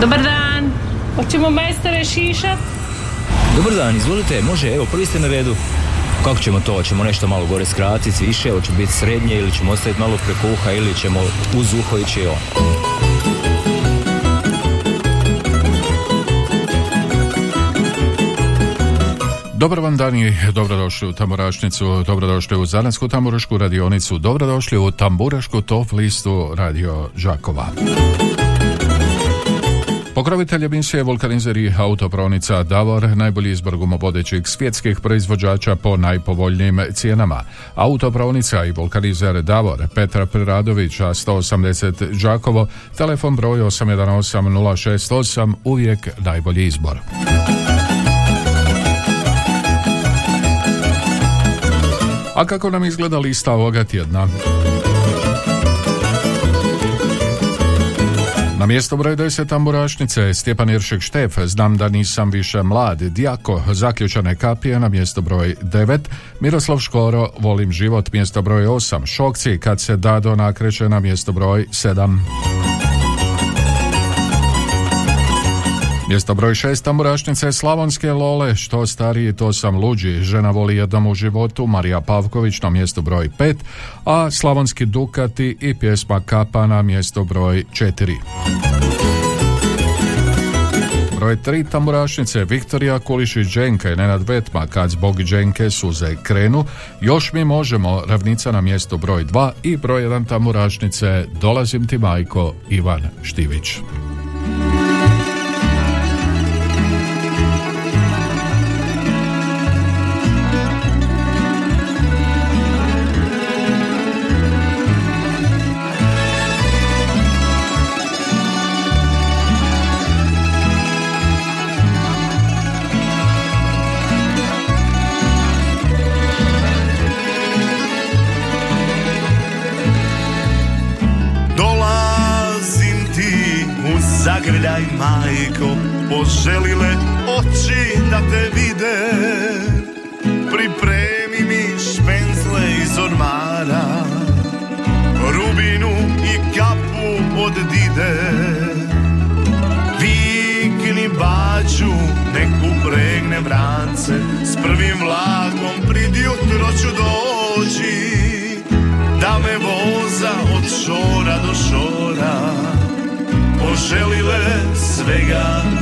Dobar dan. Hoćemo majstore šišat? Dobar dan, izvolite, može, evo, prvi ste na redu. Kako ćemo to? Hoćemo nešto malo gore skratiti, više, hoće biti srednje ili ćemo ostaviti malo preko uha ili ćemo uz uho ići on. Dobar vam dan i dobrodošli u Tamburašnicu, dobrodošli u Zanansku tamburašku radionicu, dobrodošli u Tamburašku top listu Radio Žakova. Pokrovitelj emisije vulkanizer i autopravnica Davor, najbolji izbor gumovodećih svjetskih proizvođača po najpovoljnijim cijenama. Autopravnica i vulkanizer Davor, Petra Priradovića, 180 Đakovo, telefon broj 818 068, uvijek najbolji izbor. A kako nam izgleda lista ovoga tjedna? Na mjesto broj 10 tamburašnice Stjepan Iršek Štef, znam da nisam više mlad, Dijako, zaključane kapije na mjesto broj 9, Miroslav Škoro, volim život, mjesto broj 8, Šokci, kad se Dado nakreće na mjesto broj 7. Mjesto broj šest tamburašnice Slavonske Lole, što stariji to sam luđi, žena voli jednom u životu, Marija Pavković na mjesto broj pet, a Slavonski Dukati i pjesma Kapa na mjesto broj četiri. Broj tri tamburašnice Viktorija Kulišić Dženka i Nenad Vetma kad zbog Dženke suze krenu, još mi možemo ravnica na mjesto broj dva i broj jedan tamburašnice Dolazim ti majko Ivan Štivić. Poželile svega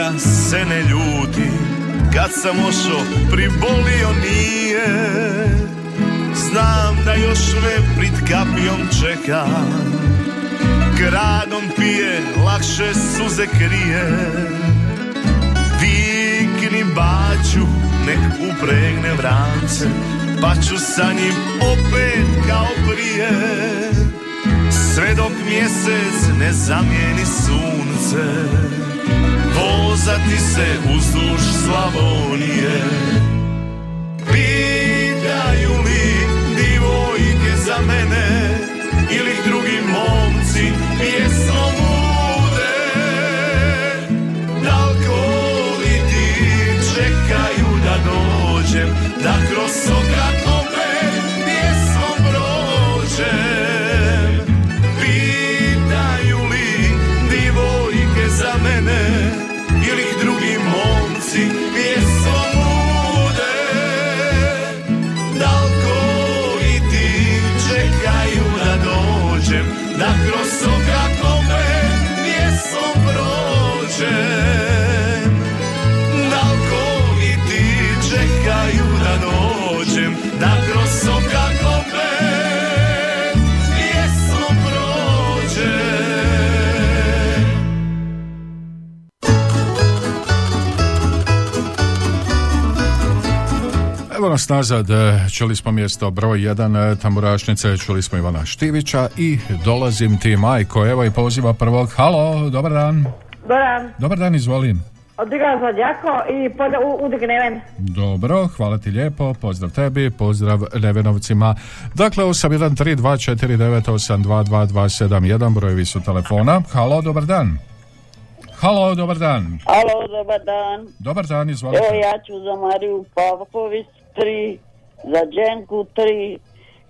neka se ne ljuti Kad sam ošo pribolio nije. Znam da još me prid kapijom čeka Gradom pije, lakše suze krije. Vikni baću, nek upregne vrance Pa ću sa njim opet kao prije. Sve dok mjesec ne zamijeni sunce Vozati se uzduž Slavonije. Pitaju li divojke za mene Ili drugi momci pjesmom bude? Dalko li ti čekaju da dođem Da kroz okakove nas nazad, e, čuli smo mjesto broj jedan e, tamburašnice, čuli smo Ivana Štivića i dolazim ti majko, evo i poziva prvog, halo, dobar dan. Dobar dan. Dobar dan, izvolim. Odigrala sam Đako i pod, u, Neven. Dobro, hvala ti lijepo, pozdrav tebi, pozdrav Nevenovcima. Dakle, 813249822271, brojevi su telefona. Halo, dobar dan. Halo, dobar dan. Halo, dobar dan. Dobar dan, izvolite. Evo ja ću za Mariju Pavković tri, za Dženku tri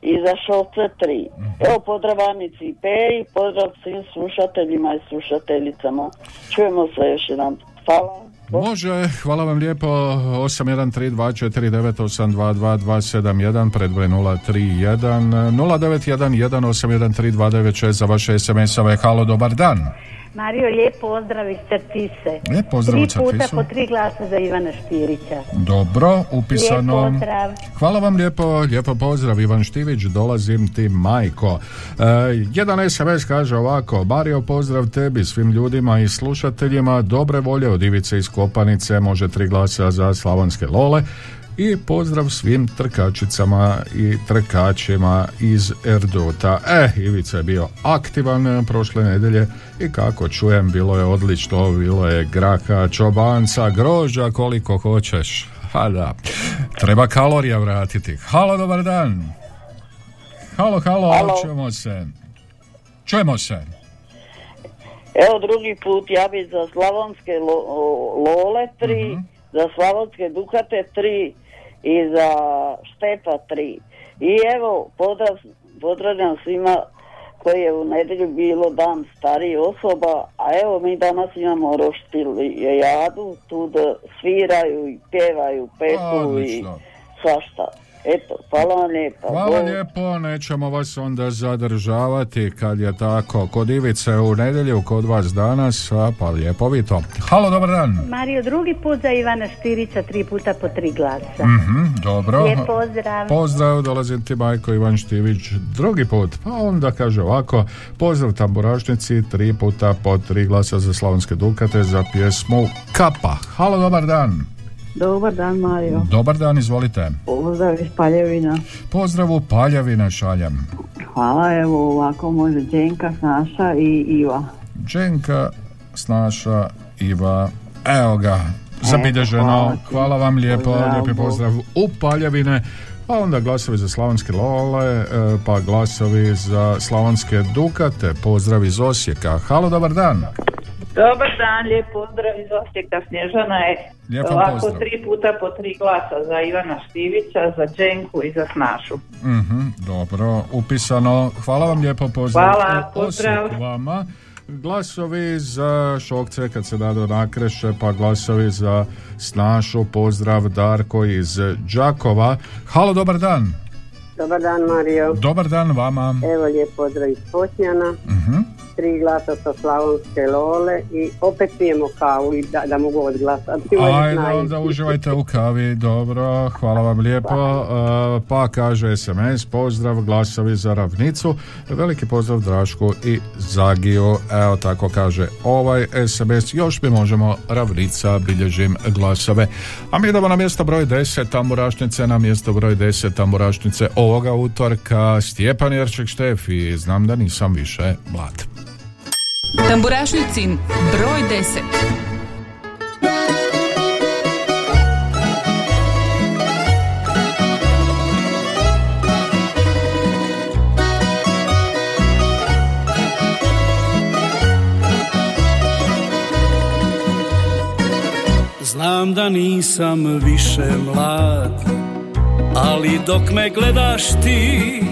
i za Šolce tri. Mhm. Evo pozdrav Anici Peji, pozdrav svim slušateljima i slušateljicama. Čujemo se još jedan. Hvala. Može, hvala vam lijepo 813249822271 predbroj 031 0911813296 za vaše SMS-ove. Halo, dobar dan. Mario, lijep pozdrav iz Crtise. Lijep pozdrav Tri puta po tri glasa za Ivana Štirića. Dobro, upisano. Lijep pozdrav. Hvala vam lijepo, lijepo pozdrav Ivan Štivić, dolazim ti majko. E, jedan SMS kaže ovako, Mario pozdrav tebi, svim ljudima i slušateljima, dobre volje od Ivice iz Kopanice, može tri glasa za Slavonske Lole, i pozdrav svim trkačicama i trkačima iz Erduta. E, Ivica je bio aktivan prošle nedelje i kako čujem, bilo je odlično, bilo je graka, čobanca, grožđa, koliko hoćeš. Ha da, treba kalorija vratiti. Halo, dobar dan. Halo, halo, halo. čujemo se. Čujemo se. Evo drugi put ja bi za slavonske lole tri, mhm. za slavonske dukate tri, i za Štepa 3. I evo, pozdrav, pozdravljam svima koji je u nedjelju bilo dan starih osoba, a evo mi danas imamo roštili jadu, tu da sviraju i pjevaju, petu i svašta. Eto, hvala vam lijepo. Hvala lijepo, nećemo vas onda zadržavati kad je tako. Kod Ivice u nedjelju, kod vas danas, a pa lijepo vi to. Halo, dobar dan. Mario, drugi put za Ivana Štirića, tri puta po tri glasa. Mhm, dobro. Lijep pozdrav. Pozdrav, dolazim ti majko Ivan Štivić, drugi put. Pa onda kaže ovako, pozdrav tamburašnici, tri puta po tri glasa za Slavonske Dukate za pjesmu Kapa. Halo, dobar dan. Dobar dan, Mario. Dobar dan, izvolite. Pozdrav iz Paljevina. Pozdrav u Paljevina šaljam. Hvala, evo ovako može Dženka, Snaša i Iva. Dženka, Snaša, Iva. Evo ga, zabilježeno. Hvala, vam lijepo, pozdrav, lijepi pozdrav u Paljevine. Pa onda glasovi za slavonske lole, e, pa glasovi za slavonske dukate. Pozdrav iz Osijeka. Halo, dobar dan. Dobar dan, lijep pozdrav iz Osijeka, Snježana je Lijep ovako pozdrav. tri puta po tri glasa za Ivana Štivića, za Dženku i za Snašu. Mhm, dobro, upisano. Hvala vam lijepo, pozdrav. Hvala, pozdrav. vama. Glasovi za Šokce kad se dado nakreše, pa glasovi za Snašu, pozdrav Darko iz Đakova. Halo, dobar dan. Dobar dan Mario. Dobar dan vama. Evo lijep pozdrav iz Potnjana. uh tri glasa sa Slavonske Lole i opet pijemo kavu i da, da mogu odglasati. Ajde, onda uživajte u kavi, dobro, hvala vam lijepo. Pa, pa kaže SMS, pozdrav, glasovi za ravnicu, veliki pozdrav Drašku i Zagiju, evo tako kaže ovaj SMS, još mi možemo ravnica, bilježim glasove. A mi idemo na mjesto broj 10, tamburašnice, na mjesto broj 10, tamburašnice ovoga utorka, Stjepan Jerček Štefi, znam da nisam više mlad. Tamburašnicin broj 10 Znam da nisam više mlad, ali dok me gledaš ti,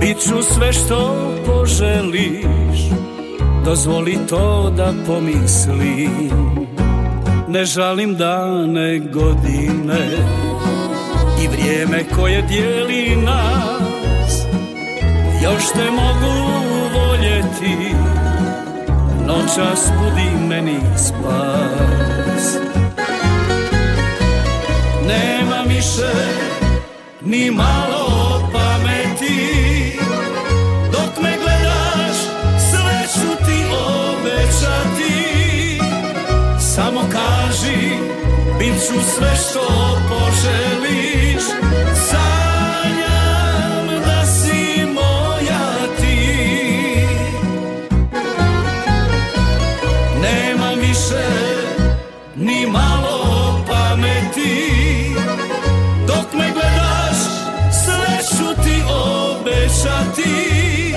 bit ću sve što poželiš Dozvoli to da pomislim. Ne žalim dane godine I vrijeme koje dijeli nas. Još te mogu voljeti noćas budi meni spas. Nema više ni malo ću sve što poželiš. Sanjam da si moja ti. Nema više ni malo pameti. Dok me gledaš sve ću ti obećati.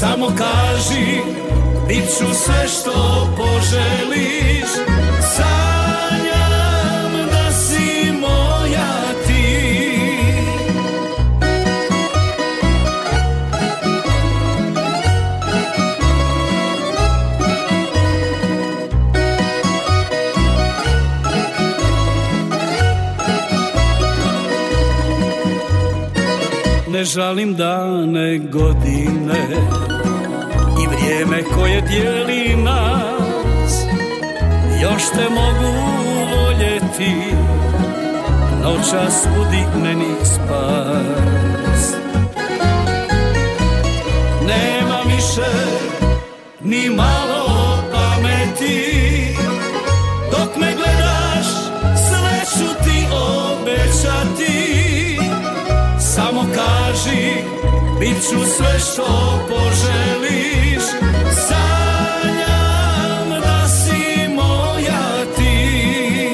Samo kaži bit ću sve što poželiš Ne žalim dane godine i vrijeme koje dijeli nas. Još te mogu voljeti, noćas budi meni spas. Nema više ni malo bit ću sve što poželiš. Sanjam da si moja ti.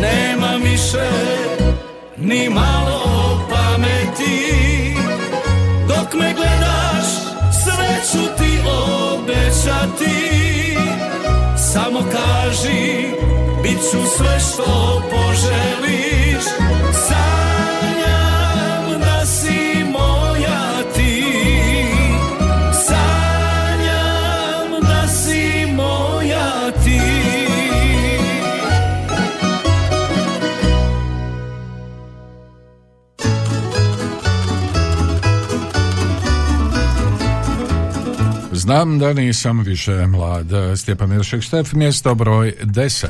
Nema više ni malo pameti. Dok me gledaš sve ću ti obećati. Samo kaži bit ću sve što poželiš Znam da nisam više mlad. Stjepan Iršek Štef, mjesto broj 10.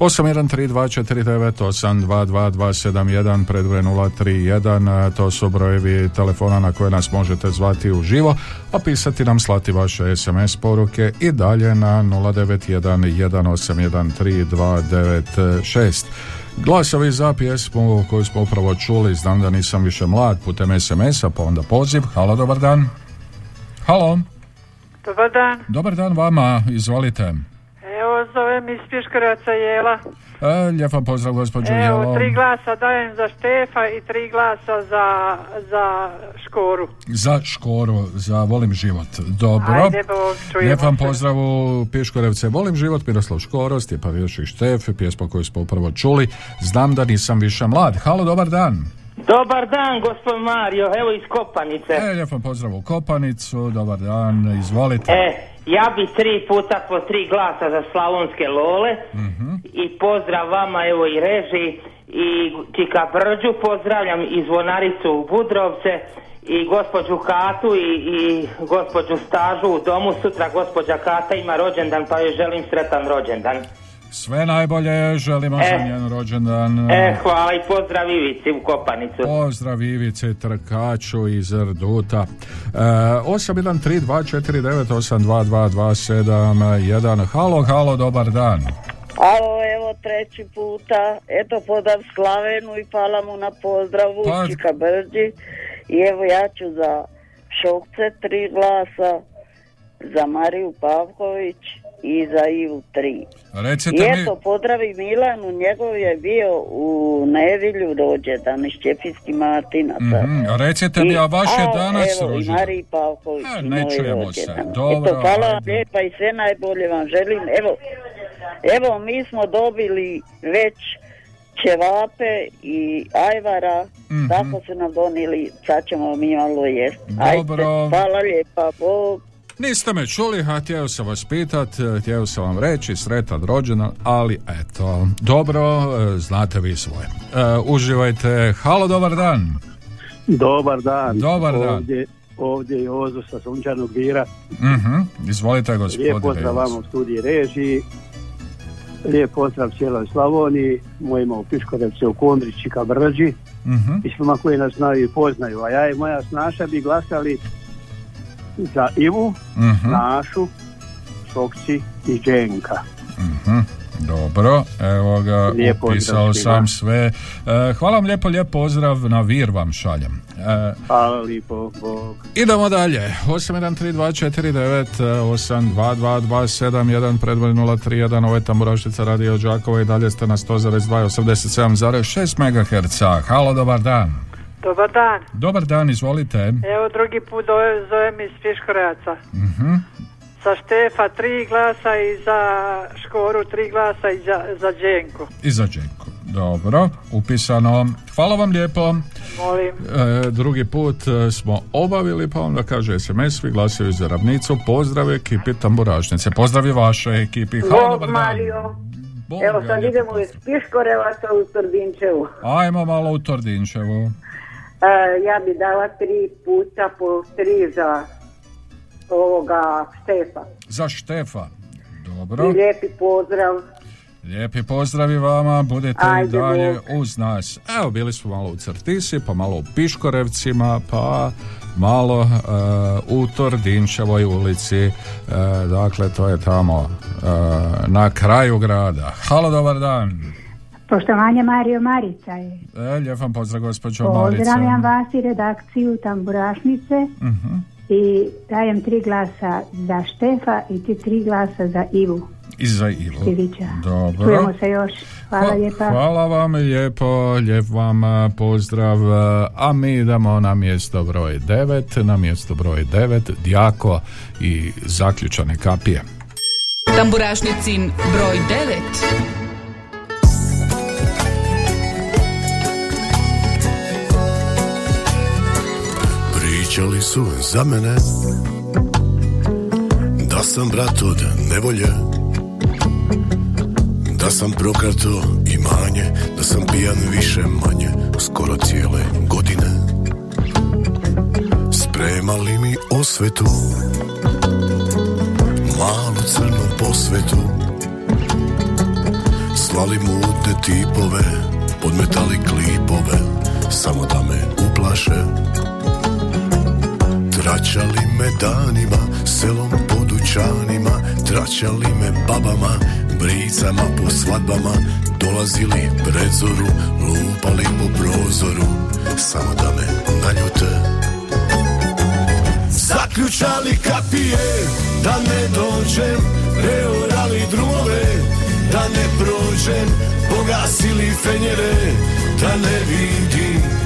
813249822271 predve 031 to su brojevi telefona na koje nas možete zvati u živo a pisati nam slati vaše sms poruke i dalje na 0911813296 Glasovi za pjesmu koju smo upravo čuli, znam da nisam više mlad, putem SMS-a, pa onda poziv. Halo, dobar dan. Halo, Dobar dan. dobar dan vama, izvolite. Evo, zovem iz Piškoraca Jela. E, lijep vam pozdrav, gospođo Evo, Jelo. tri glasa dajem za Štefa i tri glasa za, za Škoru. Za Škoru, za Volim život. Dobro. Ajde, Bog, Lijep vam pozdrav u Piškorevce Volim život, Miroslav Škoro, Stjepan Vjošik Štef, pjesma koju smo upravo čuli. Znam da nisam više mlad. Halo, dobar dan. Dobar dan, gospod Mario, evo iz Kopanice. E, lijep vam pozdrav u Kopanicu, dobar dan, izvolite. E, ja bi tri puta po tri glasa za slavonske lole i pozdrav vama, evo i reži i Čika Brđu, pozdravljam i zvonaricu u Budrovce i gospođu Katu i, i gospođu Stažu u domu. Sutra gospođa Kata ima rođendan pa joj želim sretan rođendan. Sve najbolje, želimo za E. njen rođendan. E, hvala i pozdrav Ivici u Kopanicu. Pozdrav Ivice Trkaču iz Rduta. E, 813249822271. Halo, halo, dobar dan. Alo, evo treći puta. Eto, podam Slavenu i hvala mu na pozdravu. Pa- Čika Brđi. I evo ja ću za Šokce tri glasa, za Mariju Pavković i za Ivu tri. I Recite mi, eto, pozdravi Milanu, njegov je bio u nedjelju rođendan iz Čepinskih Martinaca. Mhm, recite mi, a vaš je danas evo, i rođendan? Mariji Pavković. E, i ne čujemo se. Dobro, Eto, hvala vam lijepa i sve najbolje vam želim. Evo, evo mi smo dobili već ćevape i ajvara, Mhm. tako su nam donijeli, sad ćemo mi malo jest. Dobro. Ajde, hvala lijepa, Bog. Niste me čuli, a htio sam vas pitat, e, htio sam vam reći sretan rođendan, ali eto, dobro, e, znate vi svoje. E, uživajte, halo, dobar dan. Dobar dan. Dobar dan. Ovdje ovdje je Ozo sa Sunčanog Vira. Mhm, izvolite gospodine. Lijep pozdrav vama u studiji režiji. Lijep pozdrav cijeloj Slavoniji, mojima u Piškorevce, u Kondrići, Brđi. Mhm. I svima koji nas znaju i poznaju. A ja i moja snaša bi glasali za Ivu, Mhm. Našu, Šokci i Dženka. Mhm, Dobro, evo ga, Lijep pozdrav upisao sam sve. E, hvala vam lijepo, lijep pozdrav na Vir vam šaljem. E, Hvala lipo, Bog. idemo dalje. 813249 822271 predvoj 031 ovo je Tamburaštica Radio Đakova i dalje ste na 100,2 87,6 MHz. Halo, dobar dan. Dobar dan. Dobar dan, izvolite. Evo drugi put zove- zovem iz Piškorevaca. Mhm. Za Štefa tri glasa i za Škoru tri glasa i za, za Đenku. I za Đenku. Dobro, upisano. Hvala vam lijepo. Molim. E, drugi put e, smo obavili, pa onda kaže SMS, vi glasaju za ravnicu, pozdrav ekipi Tamburašnice. Pozdrav i vašoj ekipi. Hvala, dobar Bog dan. Mario. Bog Evo sad idemo iz Piškorevaca u Tordinčevu. Ajmo malo u Tordinčevu. E, ja bi dala tri puta po tri za ovoga Štefa. Za Štefa. I Dobro. lijepi pozdrav. Lijepi pozdravi vama, budete i dalje Bog. uz nas. Evo, bili smo malo u Crtisi, pa malo u Piškorevcima, pa malo e, u Tordinčevoj ulici. E, dakle, to je tamo e, na kraju grada. Halo, dobar dan. Poštovanje Mario Marica je. E, lijep vam pozdrav, gospođo Marica. Pozdravljam vas i redakciju Tamburašnice Mhm. i dajem tri glasa za Štefa i ti tri glasa za Ivu I za Ivo. Štivića. Dobro. Čujemo se još. Hvala Hva- lijepa. Hvala vam lijepo, lijep vam a, pozdrav, a, a mi idemo na mjesto broj 9, na mjesto broj 9, Djako i zaključane kapije. Tamburašnicin broj 9. Pričali su za mene Da sam brat od nevolje Da sam prokrato imanje Da sam pijan više manje Skoro cijele godine. Spremali mi osvetu Malu crnu posvetu. Slali mutne tipove Podmetali klipove Samo da me uplaše Tračali me danima, selom po dućanima Tračali me babama, bricama po svadbama Dolazili pred zoru, lupali po prozoru Samo da me naljute. Zaključali kapije, da ne dođem Preorali drumove, da ne prođem Pogasili fenjere, da ne vidim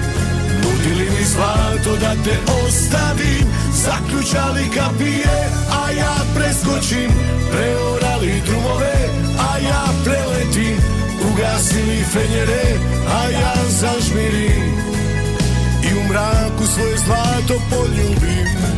Nudili mi zlato da te ostavim. Zaključali kapije, a ja preskočim. Preorali drumove, a ja preletim. Ugasili fenjere, a ja zažmirim. I u mraku svoje zlato poljubim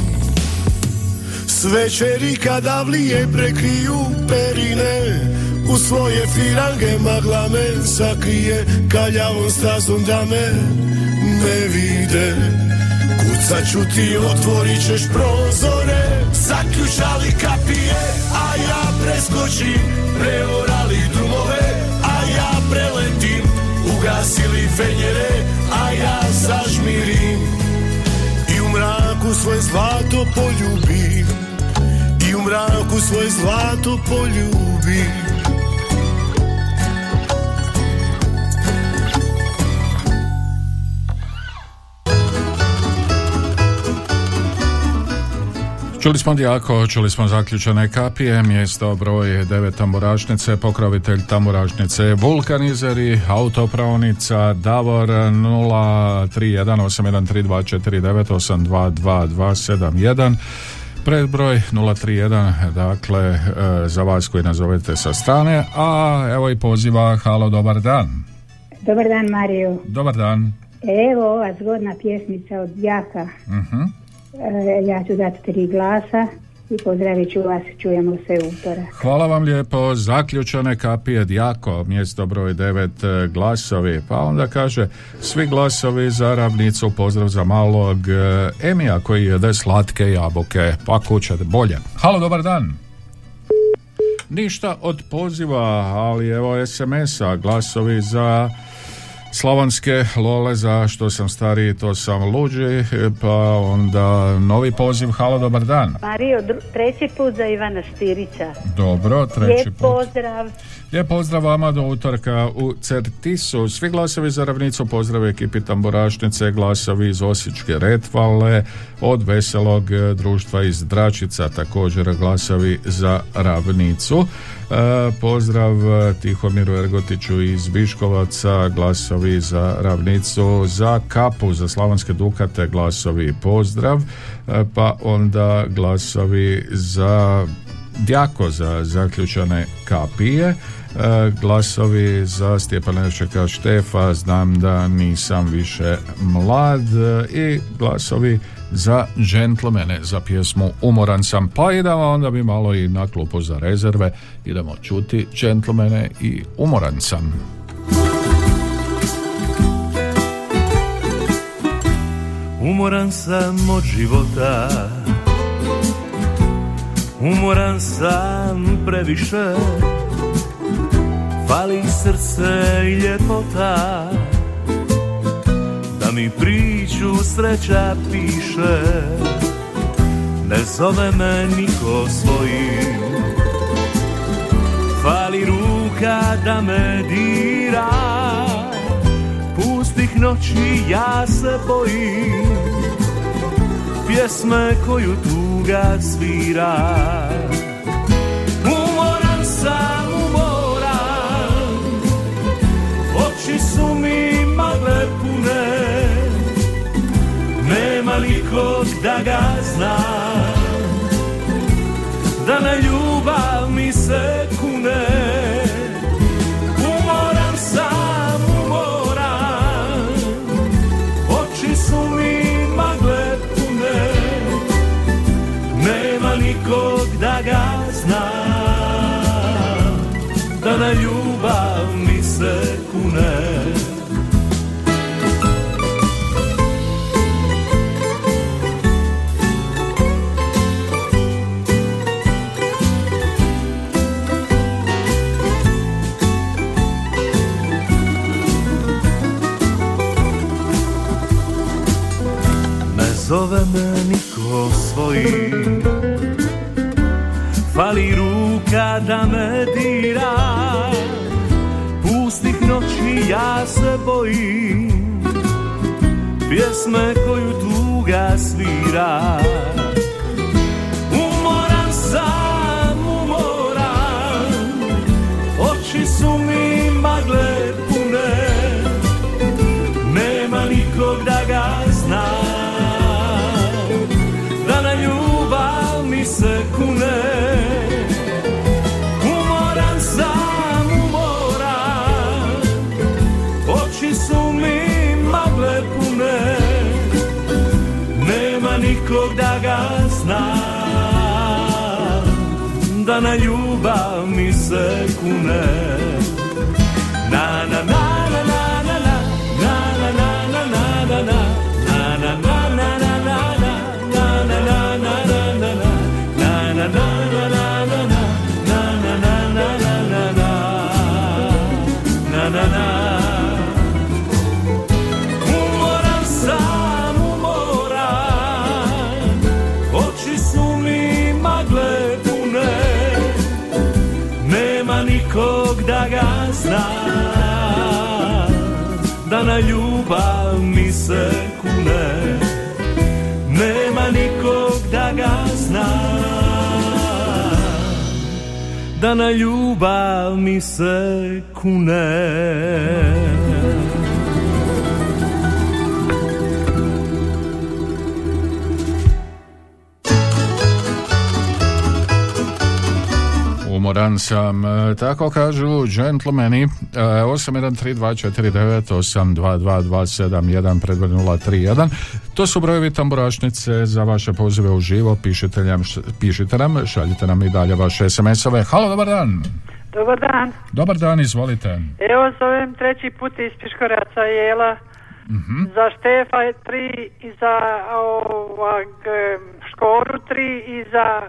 S večeri kada vlije prekriju perine U svoje firange magla me sakrije Kaljavom stazom da me ne vide. Kud Sad ću ti otvorit ćeš prozore Zaključali kapije A ja preskočim Preorali drumove A ja preletim Ugasili fenjere A ja zažmirim. I u mraku svoje zlato poljubim I u mraku svoje zlato poljubim Čuli smo Dijako, čuli smo zaključene kapije, mjesto broj 9 tamburašnice, pokrovitelj tamburašnice Vulkanizeri, autopravnica Davor 031813249822271 predbroj 031, dakle e, za vas koji nazovete sa strane, a evo i poziva, halo, dobar dan. Dobar dan, Mario. Dobar dan. Evo ova zgodna pjesmica od Jaka. uh E, ja ću dati tri glasa i pozdravit ću vas, čujemo se utora. Hvala vam lijepo, zaključane kapije Djako, mjesto broj 9 glasovi, pa onda kaže svi glasovi za ravnicu, pozdrav za malog e, Emija koji jede slatke jabuke, pa kuće bolje. Halo, dobar dan. Ništa od poziva, ali evo SMS-a, glasovi za Slavonske lole za što sam stariji to sam luđi pa onda novi poziv halo dobar dan. Mario treći put za Ivana Stirića dobro treći Lijep put. pozdrav Lijep pozdrav vama do utorka u Certisu. Svi glasovi za ravnicu pozdrav ekipi Tamburašnice, glasovi iz Osječke Retvale, od Veselog društva iz Dračica, također glasovi za ravnicu. E, pozdrav Tihomiru Ergotiću iz Biškovaca, glasovi za ravnicu, za kapu, za slavonske dukate, glasovi pozdrav, e, pa onda glasovi za Djako za zaključane kapije E, glasovi za Stjepanečeka Štefa znam da nisam više mlad e, i glasovi za džentlmene za pjesmu Umoran sam pa idemo onda bi malo i na klupu za rezerve idemo čuti džentlmene i Umoran sam. Umoran sam od života Umoran sam previše Fali srce i ljepota Da mi priču sreća piše. Ne zove me niko svojim. Fali ruka da me dira Pustih noći ja se bojim. Pjesme koju tuga svira oči su mi magle pune. Nema nikog da ga zna Da na ljubav mi se kune zove me niko svoji Fali ruka da me dira. Pustih noći ja se bojim. Pjesme koju tuga svira kune Umoran sam, umoran Oči su mi magle pune. Nema nikog da ga zna. Da na ljubav mi se kune ljubav mi se kune. Nema nikog da ga zna. Da na ljubav mi se kune Umoran sam, e, tako kažu džentlmeni, 813249822271 predvod 031. To su brojevi tamburašnice za vaše pozive u živo, pišite nam, pišite nam, šaljite nam i dalje vaše SMS-ove. Halo, dobar dan. Dobar dan. Dobar dan, izvolite. Evo zovem treći put iz Piškoraca Jela. Mhm. Za Štefa je tri i za ovak, em, Škoru tri i za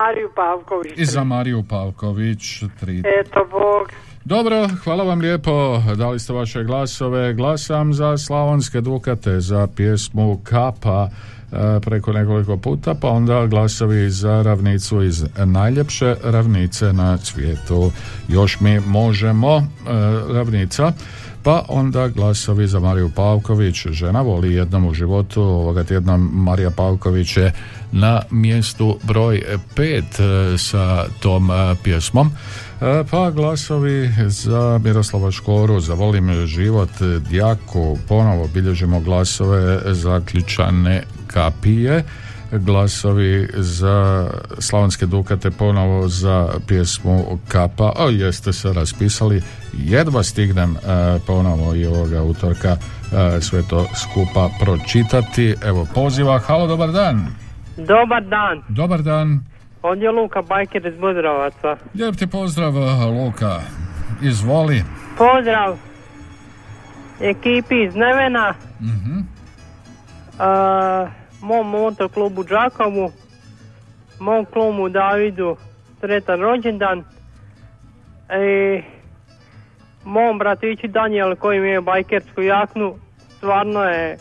Mariju Pavković. I za Mariju Pavković, tri. Eto Bog. Dobro, hvala vam lijepo, dali ste vaše glasove. Glasam za Slavonske Dukate, za pjesmu Kapa e, preko nekoliko puta, pa onda glasovi za ravnicu iz najljepše ravnice na svijetu. Još mi možemo, e, ravnica, pa onda glasovi za Mariju Pavković, žena voli jednom u životu, ovoga tjedna Marija Pavković je na mjestu broj pet e, sa tom e, pjesmom. E, Pa glasovi za Miroslava Škoru, za Volim život, Djaku, ponovo bilježimo glasove za Ključane kapije, glasovi za Slavonske Dukate, ponovo za pjesmu Kapa, o jeste se raspisali, jedva stignem e, ponovo i ovoga utorka e, sve to skupa pročitati. Evo poziva, halo, dobar dan. Dobar dan, Dobar dan. ovdje je Luka Bajker iz Budrovaca. Lijep ti pozdrav, Luka. Izvoli. Pozdrav ekipi iz Nevena, Mhm. a, mom motoklubu Đakovu, mom klubu Davidu sretan rođendan i mom bratiću Daniel koji mi je bajkersku jaknu, stvarno je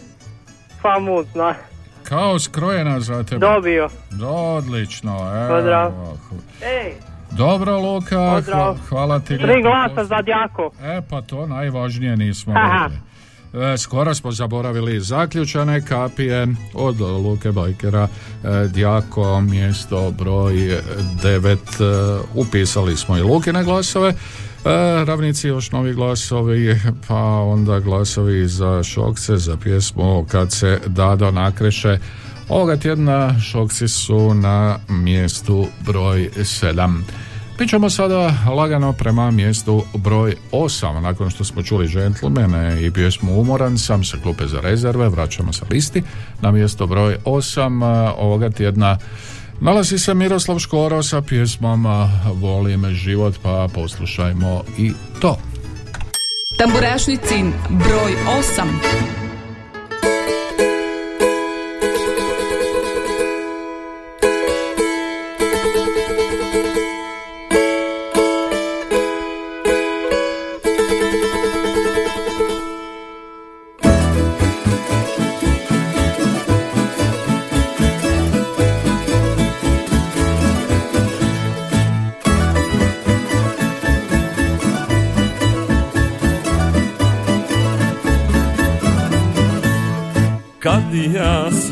famozna. Kao skrojena za tebe. Dobio. Odlično, evo. Pozdrav. Ej, Dobro, Luka, hvala ti. tri glasa za Djako. E, pa to najvažnije nismo Aha. E, skoro smo zaboravili zaključane kapije od Luke Bajkera, e, Djako, mjesto broj 9, upisali smo i Lukine glasove, e, ravnici još novi glasovi, pa onda glasovi za Šokce, za pjesmu Kad se Dado nakreše, Ovoga tjedna Šokci su na mjestu broj 7. Pićemo sada lagano prema mjestu broj 8. Nakon što smo čuli džentlmene i pjesmu Umoran sam sa klupe za rezerve, vraćamo se listi na mjesto broj 8 a, ovoga tjedna. Nalazi se Miroslav Škoro sa pjesmom Volim život, pa poslušajmo i to. Tamburašnicin broj 8.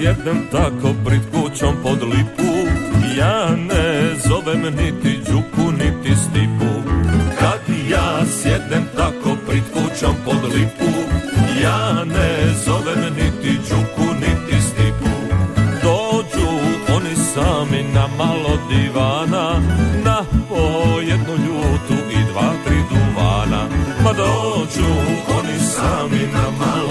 sjednem tako pred kućom pod lipu. Ja ne zovem niti Đuku niti Stipu. Kad ja sjednem tako pred kućom pod lipu Ja ne zovem niti Đuku niti Stipu. Dođu oni sami na malo divana Na po jednu ljutu i dva, tri duvana. Ma dođu oni sami na malo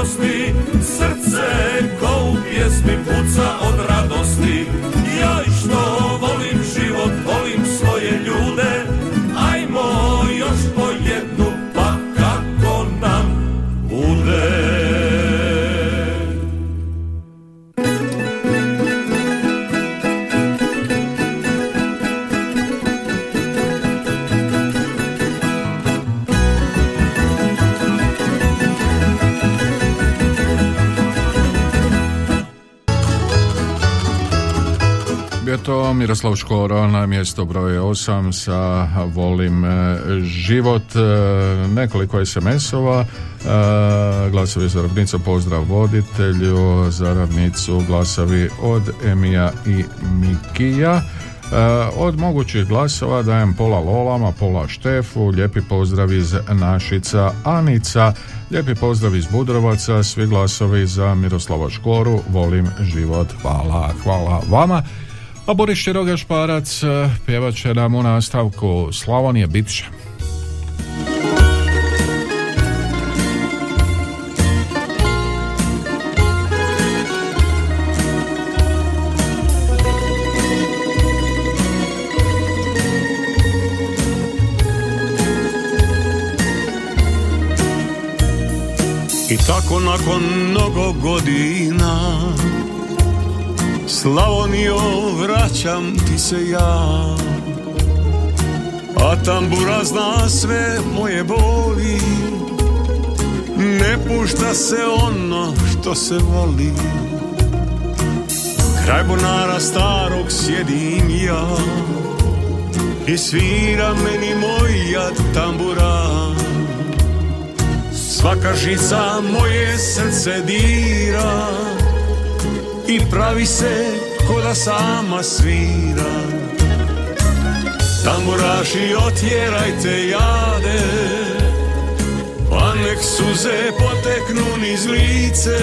oprosti Srce ko u pjesmi puca Miroslav Škoro na mjesto broj 8 sa Volim e, život. E, Nekoliko SMS-ova. E, Glasovi za ravnicu, pozdrav voditelju. Za ravnicu glasovi od Emija i Mikija. Od mogućih glasova dajem pola Lolama, pola Štefu, lijepi pozdrav iz Našica Anica, lijepi pozdrav iz Budrovaca, svi glasovi za Miroslava Škoru, volim život, hvala, hvala vama. A Boris Široga Šparac eh, pjevat će nam u nastavku Slavonije bit će. I tako nakon mnogo godina Slavonijo vraćam ti se ja. A tambura zna sve moje boli. Ne pušta se ono što se voli. Kraj bonara starog sjedim ja. I svira meni moja tambura. Svaka žica moje srce dira I pravi se ko da sama svira. Tamburaši otjerajte jade Pa nek suze poteknu niz lice.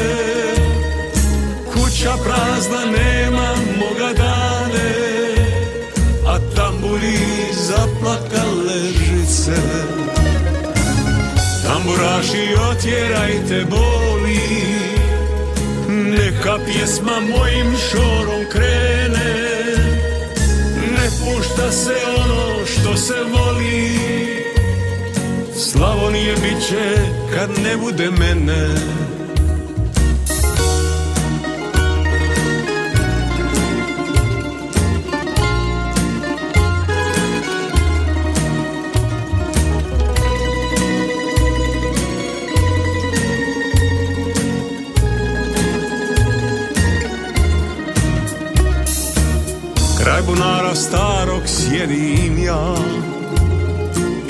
Kuća prazna nema moga dane A tamburi zaplakale žice. Tamburaši otjerajte boli Neka pjesma mojim šorom krene. Ne pušta se ono što se voli. Slavonije bit će kad ne bude mene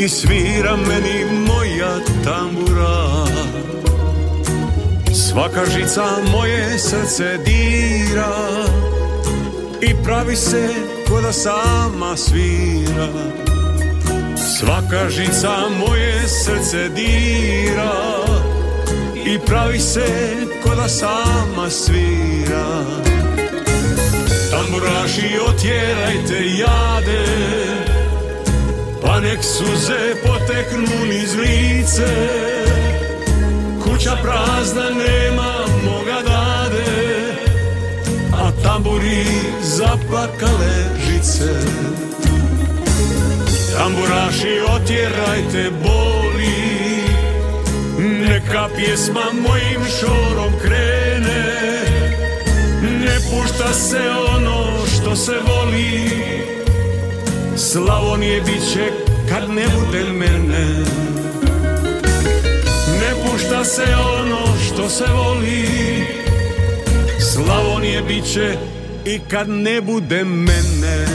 Svira meni moja tambura. Svaka žica moje srce dira I pravi se ko da sama svira. Svaka žica moje srce dira I pravi se ko da sama svira. Tamburaši otjerajte jade Pa nek suze poteknu niz lice. Kuća prazna nema moga dade. A tamburi zaplakale žice. Tamburaši otjerajte boli. Neka pjesma mojim šorom krene. Ne pušta se ono što se voli Slavonije bit će kad ne bude mene. Ne pušta se ono što se voli. Slavonije bit će i kad ne bude mene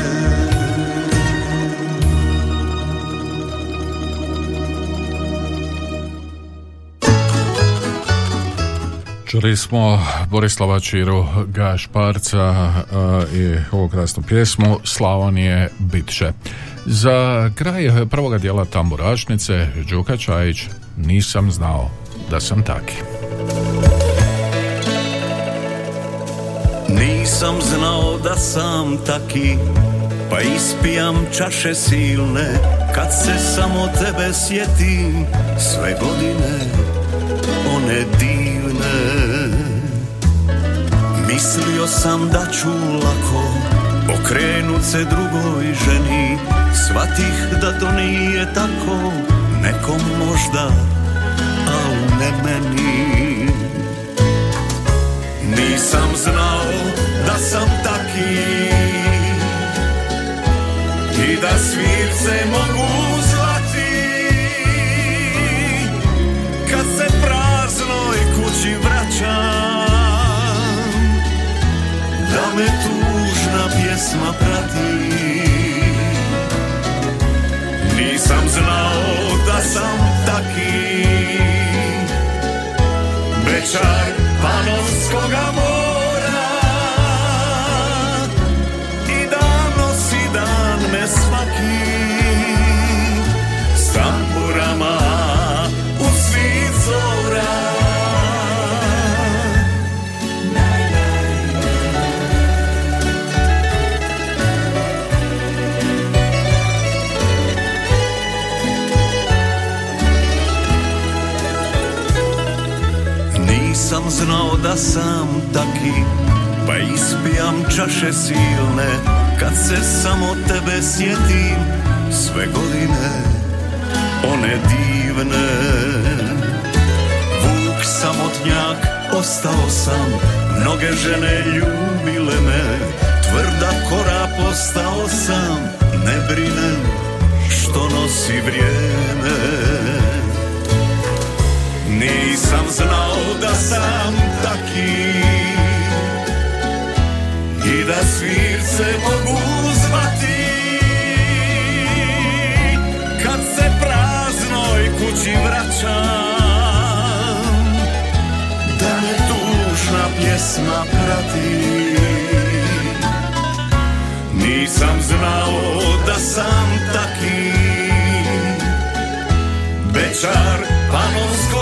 Čuli smo Borislava Čiru Gašparca uh, i ovu krasnu pjesmu Slavonije bitše. Za kraj prvoga dijela tamburašnice Đuka Čajić Nisam znao da sam taki. Nisam znao da sam taki Pa ispijam čaše silne Kad se samo tebe sjetim Sve godine One divne. Mislio sam da ću lako Okrenut se drugoj ženi. Svatih da to nije tako Nekom možda Al ne meni. Nisam znao da sam taki I da svirce mogu me tužna pjesma prati. Nisam znao da sam taki. Bečar da sam taki Pa ispijam čaše silne. Kad se samo tebe sjetim Sve godine One divne. Vuk samotnjak Ostao sam Mnoge žene ljubile me. Tvrda kora postao sam Ne brinem Što nosi vrijeme nisam znao da sam taki. I da svirce mogu zvati. Kad se praznoj kući vraćam Da me tužna pjesma prati. Nisam znao da sam taki. Bečar Panonskoga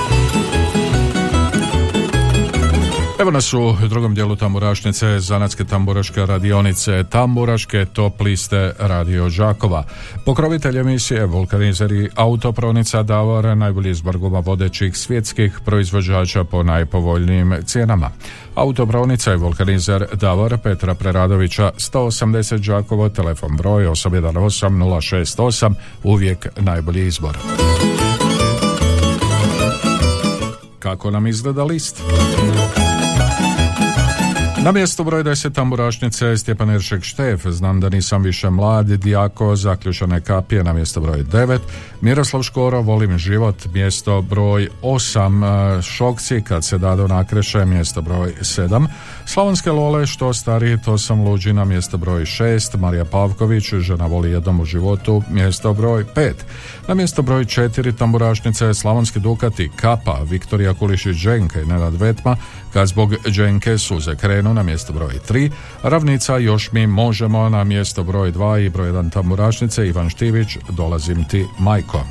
Evo nas u drugom dijelu tamburašnice, zanatske tamburaške radionice, tamburaške top liste Radio Žakova. Pokrovitelj emisije vulkanizeri Autopronica Davor, najbolji izbor guma vodećih svjetskih proizvođača po najpovoljnijim cijenama. Autopronica i vulkanizer Davor Petra Preradovića 180 Žakovo, telefon broj 818 068, uvijek najbolji izbor. Kako nam izgleda list? Na mjestu broj 10 tamburašnice Stjepan Iršek Štef, znam da nisam više mlad, Dijako, zaključane kapije na mjesto broj 9, Miroslav Škoro, volim život, mjesto broj 8, Šokci, kad se dado nakreše, mjesto broj 7, Slavonske Lole, što stari, to sam luđi na mjesto broj 6, Marija Pavković, žena voli jednom u životu, mjesto broj 5, na mjesto broj 4 tamburašnice Slavonski Dukati, Kapa, Viktorija Kulišić Ženke i Nenad Vetma, kad zbog Dženke suze krenu na mjesto broj 3, ravnica još mi možemo na mjesto broj 2 i broj 1 tamburašnice Ivan Štivić, dolazim ti majko.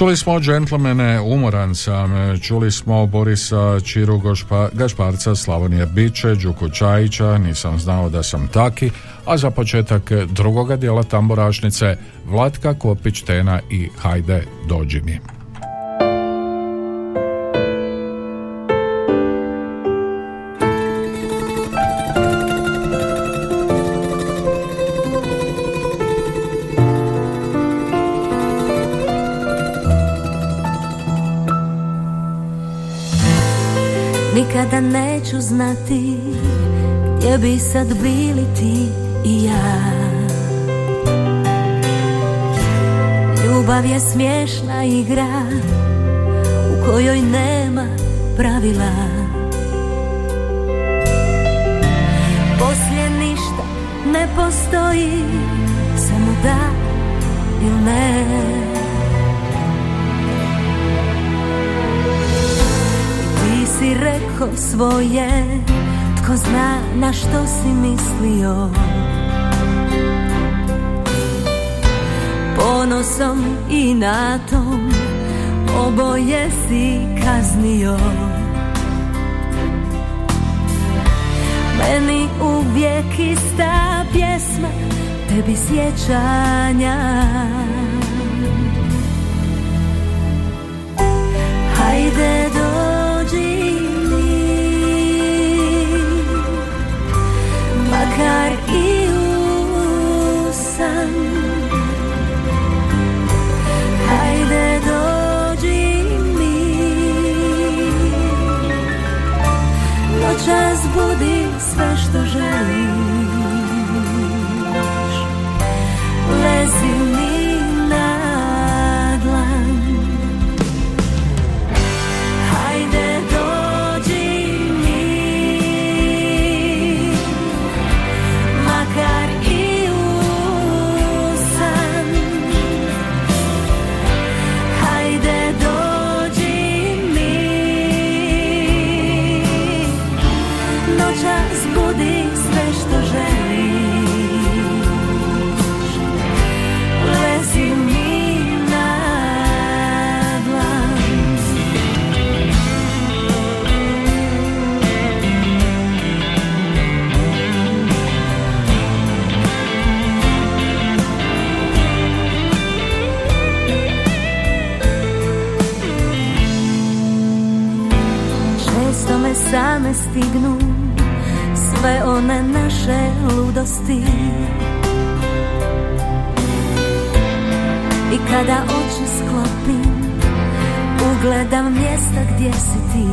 Čuli smo džentlmene, umoran sam, čuli smo Borisa Čiru Gošpa, Gašparca, Slavonije Biće, Đuku Čajića, nisam znao da sam taki, a za početak drugoga dijela tamburašnice Vlatka Kopić Tena i Hajde dođi mi. Znati gdje bi sad bili ti i ja. Ljubav je smiješna igra u kojoj nema pravila. Poslije ništa ne postoji, samo da ili ne si svoje, tko zna na što si mislio. Ponosom i natom oboje si kaznio. Meni uvijek ista pjesma, tebi sjećanja. Hajde dođi budi sve što želiš stignu sve one naše ludosti. I kada oči sklopim ugledam mjesta gdje si ti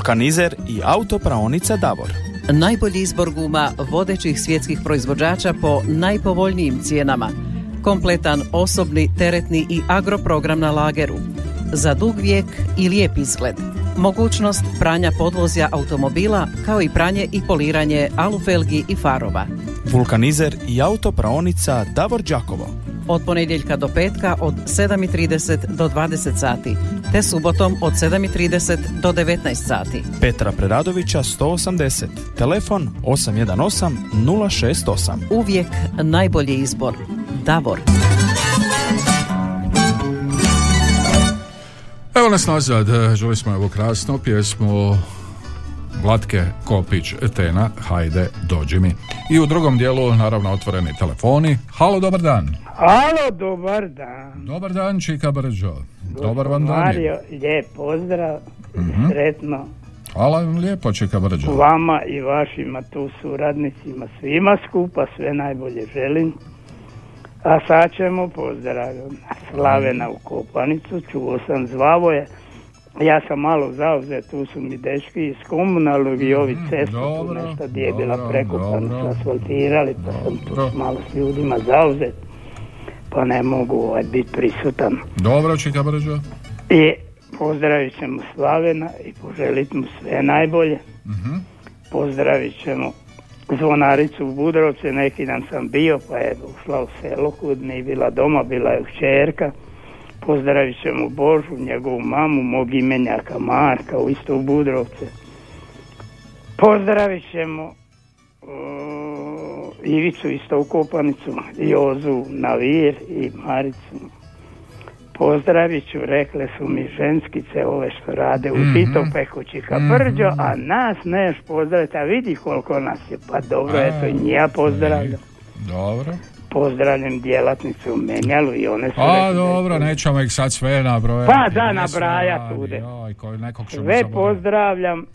Vulkanizer i autopraonica Davor. Najbolji izbor guma vodećih svjetskih proizvođača po najpovoljnijim cijenama. Kompletan osobni, teretni i agroprogram na lageru. Za dug vijek i lijep izgled. Mogućnost pranja podvozja automobila kao i pranje i poliranje alufelgi i farova. Vulkanizer i autopraonica Davor Đakovo. Od ponedjeljka do petka od 7.30 do 20 sati, te subotom od 7.30 do 19 sati. Petra Preradovića 180. Telefon 818 068. Uvijek najbolji izbor. Davor. Evo nas nazad, želi smo evo krasno pjesmu Vlatke Kopić Tena, hajde dođi mi. I u drugom dijelu naravno otvoreni telefoni. Halo, dobar dan. Halo, dobar dan. Dobar dan, Čika Brđo. Dobar vam dan. Mario, lijep pozdrav, Mhm. sretno Hvala vam lijepo, Čika Brđo. vama i vašima tu suradnicima, svima skupa, sve najbolje želim. A sad ćemo pozdraviti Slavena u Kopanicu, čuo sam zvavo je. Ja sam malo zauzet, tu su mi dečki iz komunalnog i ovi cestu, tu Mhm, dobro, nešto gdje je bila dobro, prekopana, dobro. su asfaltirali, pa sam Dobro. tu malo s ljudima zauzet, pa ne mogu ovaj, biti prisutan. Dobro, Čika Brđo. I pozdravit ćemo Slavena i poželit mu sve najbolje. Mhm. Pozdravit ćemo zvonaricu u Budrovce, neki dan sam bio, pa je ušla u selo kud nije bila doma, bila je čerka. Pozdravit ćemo Božu, njegovu mamu, mog imenjaka Marka, u isto u Budrovce. Pozdravit ćemo uh, Ivicu isto u Kopanicu, Jozu Navir i Maricu. Pozdravit ću, rekle su mi ženskice ove što rade u Mhm. Titopeku Čika Mhm. Brđo, a nas neš pozdraviti, a vidi koliko nas je, pa dobro, eto i ja pozdravljam. Dobro. Pozdravljam djelatnicu u Menjalu i one su A da dobro, to- nećemo ih sad sve nabrojati. Pa da, nabrajat ćemo Sve pozdravljam,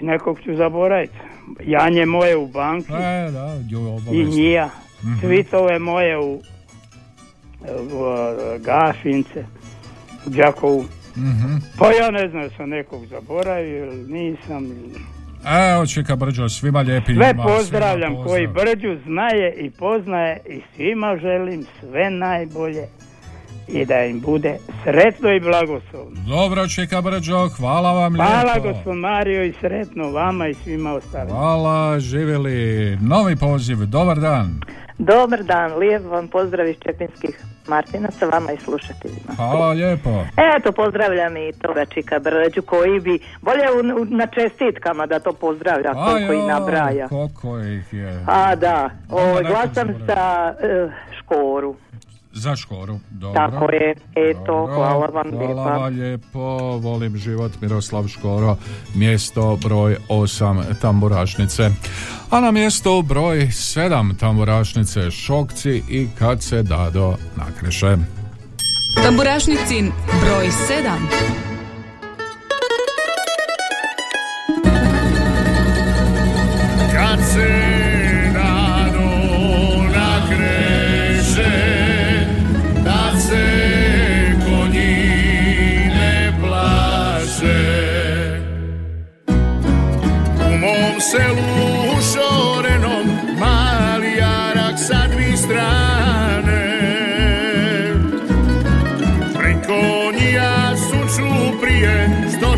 nekog ću zaboraviti. Janje moje u banki E, da, ju, i njija. Mhm. Svitove moje u, u e, Gašince, u Đakovu. Mhm. Pa ja ne znam sam nekog zaboravio nisam. ili- Evo, Čika Brđo, svima lijepi Sve ima, pozdravljam svima koji brđu znaje i poznaje i svima želim sve najbolje i da im bude sretno i blagoslovno. Dobro, Čika Brđo, hvala vam Hvala lijepo. gospod Mario i sretno vama i svima ostalima. Hvala, živjeli. Novi poziv, dobar dan. Dobar dan, lijep vam pozdrav iz Čepinskih Martinaca, vama i slušateljima. Hvala lijepo. Eto, pozdravljam i toga Čika Brđu koji bi, bolje u- u- na čestitkama da to pozdravlja koliko i nabraja. Koliko ih je. A da, nekog glasam za eh, Škoru. Za škoru, dobro. Tako je, eto, Dobro, hvala vam Hvala lijepa. vam lijepo, volim život Miroslav Škoro, mjesto broj 8 tamburašnice. A na mjesto broj 7 tamburašnice Šokci i kad se dado nakreše. Tamburašnicin broj 7. selu šorenom Mali jarak sa dvi strane. Konjija sunču prije što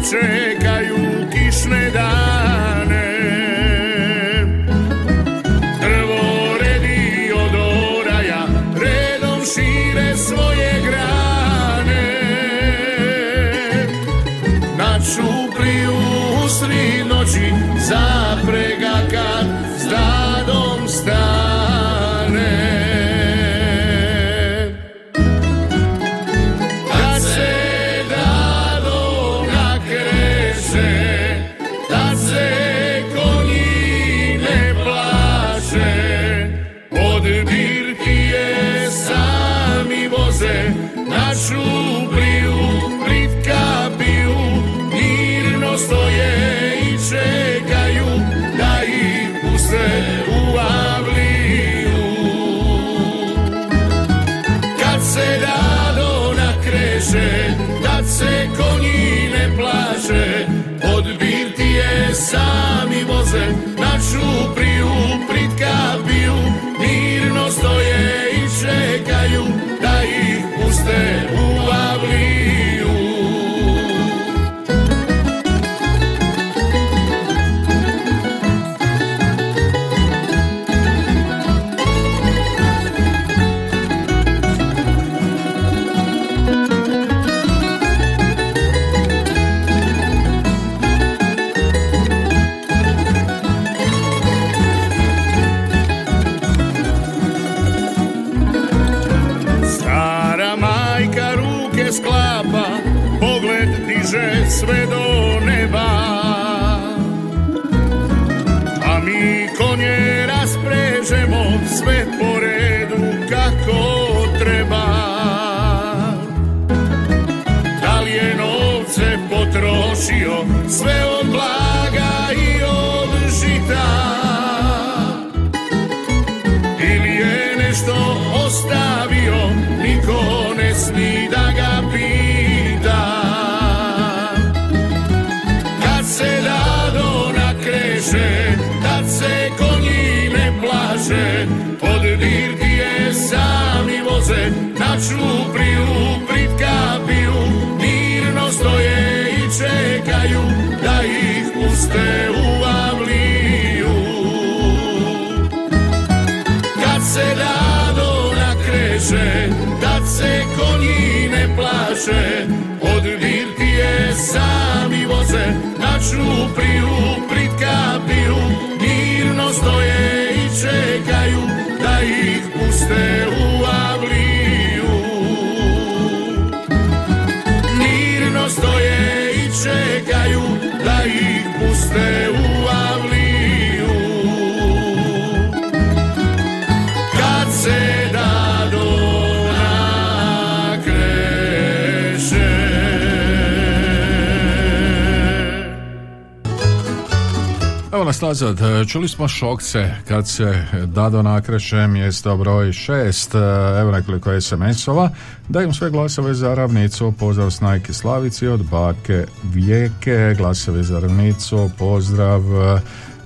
nazad, čuli smo šokce kad se Dado nakreše mjesto broj 6, evo nekoliko SMS-ova, dajem sve glasove za ravnicu, pozdrav Snajki Slavici od Bake Vijeke, glasovi za ravnicu, pozdrav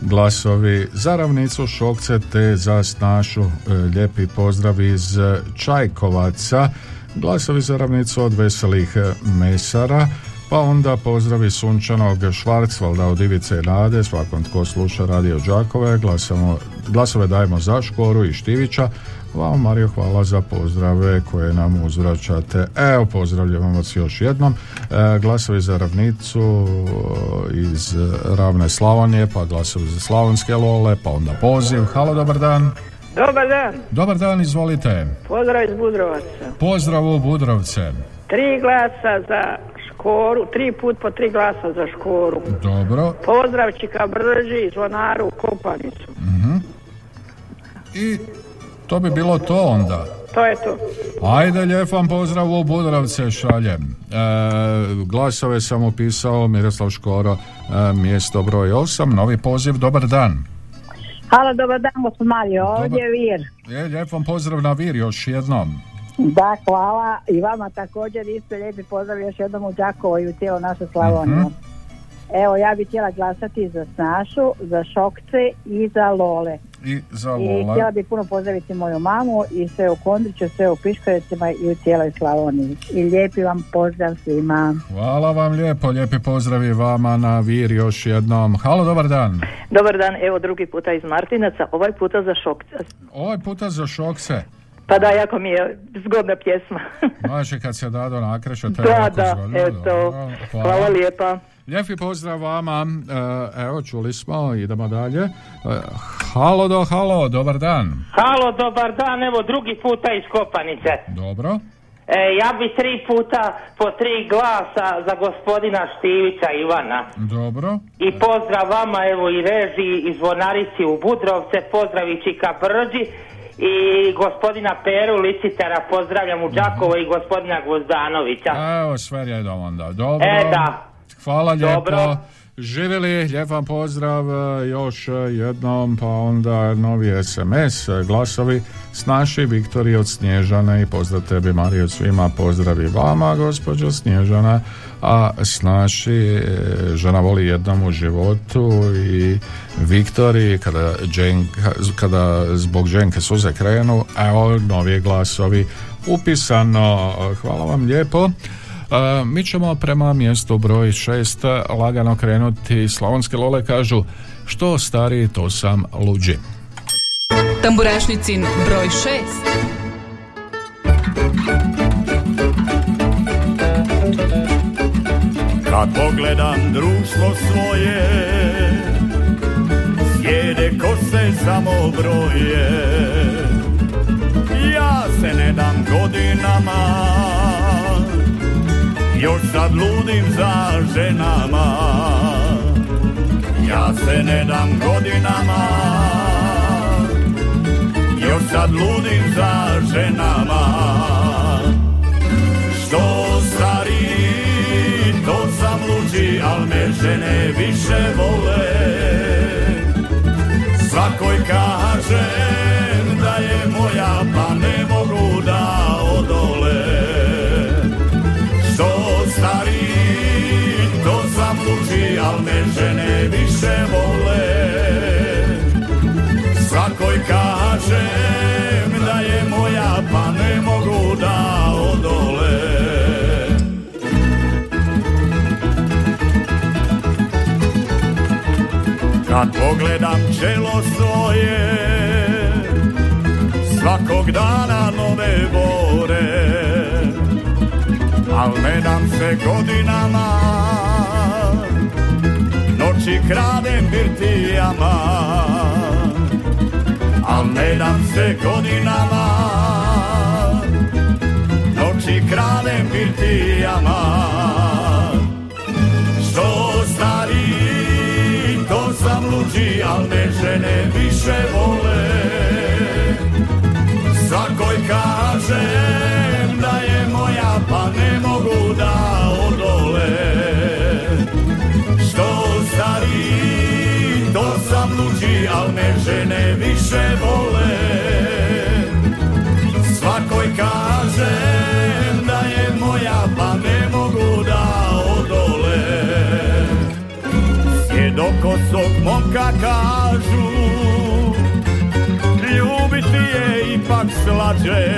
glasovi za ravnicu Šokce te za Snašu, e, lijepi pozdrav iz Čajkovaca, glasovi za ravnicu od Veselih Mesara, pa onda pozdravi sunčanog Švarcvalda od Ivice i Nade, svakom tko sluša radio Đakove, glasamo, glasove dajemo za Škoru i Štivića, vam Mario hvala za pozdrave koje nam uzvraćate. Evo pozdravljam vas još jednom. E, glasovi za ravnicu e, iz Ravne Slavonije, pa glasovi za Slavonske Lole, pa onda poziv. Halo, dobar dan. Dobar dan, Dobar dan, izvolite. pozdrav iz Budrovaca. Pozdrav u Budrovce. Tri glasa za škoru, tri put po tri glasa za škoru. Dobro. Pozdrav Čika Brži, zvonaru Kopanicu. Mhm. I to bi bilo to onda. To je to. Ajde, lijep vam pozdrav u Budrovce šaljem. E, glasove sam upisao Miroslav Škoro, e, mjesto broj 8, novi poziv, dobar dan. Halo, dobar dan, gospod Mario, ovdje je Vir. E, lijep vam pozdrav na Vir još jednom. Da, hvala i vama također isto lijepi pozdrav još jednom u Đakovo i u cijelu našu Slavoniju. Mhm. Evo, ja bih htjela glasati za Snašu, za Šokce i za Lole. I za I Lola. htjela bih puno pozdraviti moju mamu i sve u Kondriću, sve u Piškoricima i u cijeloj Slavoniji. I lijepi vam pozdrav svima. Hvala vam lijepo, lijepi pozdrav i vama na Vir još jednom. Halo, dobar dan. Dobar dan, evo drugi puta iz Martinaca, ovaj puta za šokce. Ovaj puta za šokse. Pa da, jako mi je zgodna pjesma. Znači kad se dado nakreše, to je Da, jako da, zgodno. eto. Dobro, Hvala lijepa. Lijepi pozdrav vama. E, Evo, čuli smo, idemo dalje. E, Halo do halo, dobar dan. Halo, dobar dan, evo drugi puta iz Kopanice. Dobro. E, ja bi tri puta po tri glasa za gospodina Štivića Ivana. Dobro. I pozdrav vama, evo i režiji i zvonarici u Budrovce, pozdrav i Čika Brđi i gospodina Peru Licitera, pozdravljam u Đakovo i gospodina Gvozdanovića. Evo, sve redom onda. Dobro. E, da. Hvala lijepo. Dobro. Živjeli, lijep vam pozdrav e, još jednom, pa onda novi SMS, e, glasovi s naši Viktori od Snježane i pozdrav tebi Mariju svima, pozdrav i vama gospođo Snježana, a s naši e, žena voli jednom u životu i Viktori kada, Dženka, kada zbog Dženke suze krenu, evo novi glasovi upisano, hvala vam lijepo. E, mi ćemo prema mjestu broj 6 lagano krenuti. Slavonske lole kažu što stariji to sam luđi. Tamburašnicin broj 6. Kad pogledam društvo svoje Sjede kose samo broje. Ja se ne dam godinama Još sad ludim za ženama. Ja se ne dam godinama Još sad ludim za ženama više vole. Svakoj kažem da je moja Pa ne mogu da odole. Što stari to sam luđi Al me žene više vole. Svakoj kažem da je moja Pa ne mogu da Kad pogledam čelo svoje. Svakog dana nove bore Al ne dam se godinama. Noći kradem birtijama Al ne dam se godinama. Noći kradem birtijama luđi, al me žene više vole. Svakoj kažem da je moja, pa ne mogu da odole. Što stari, to sam al me žene više vole. Sjedokosog momka kažu Ljubiti je ipak slađe.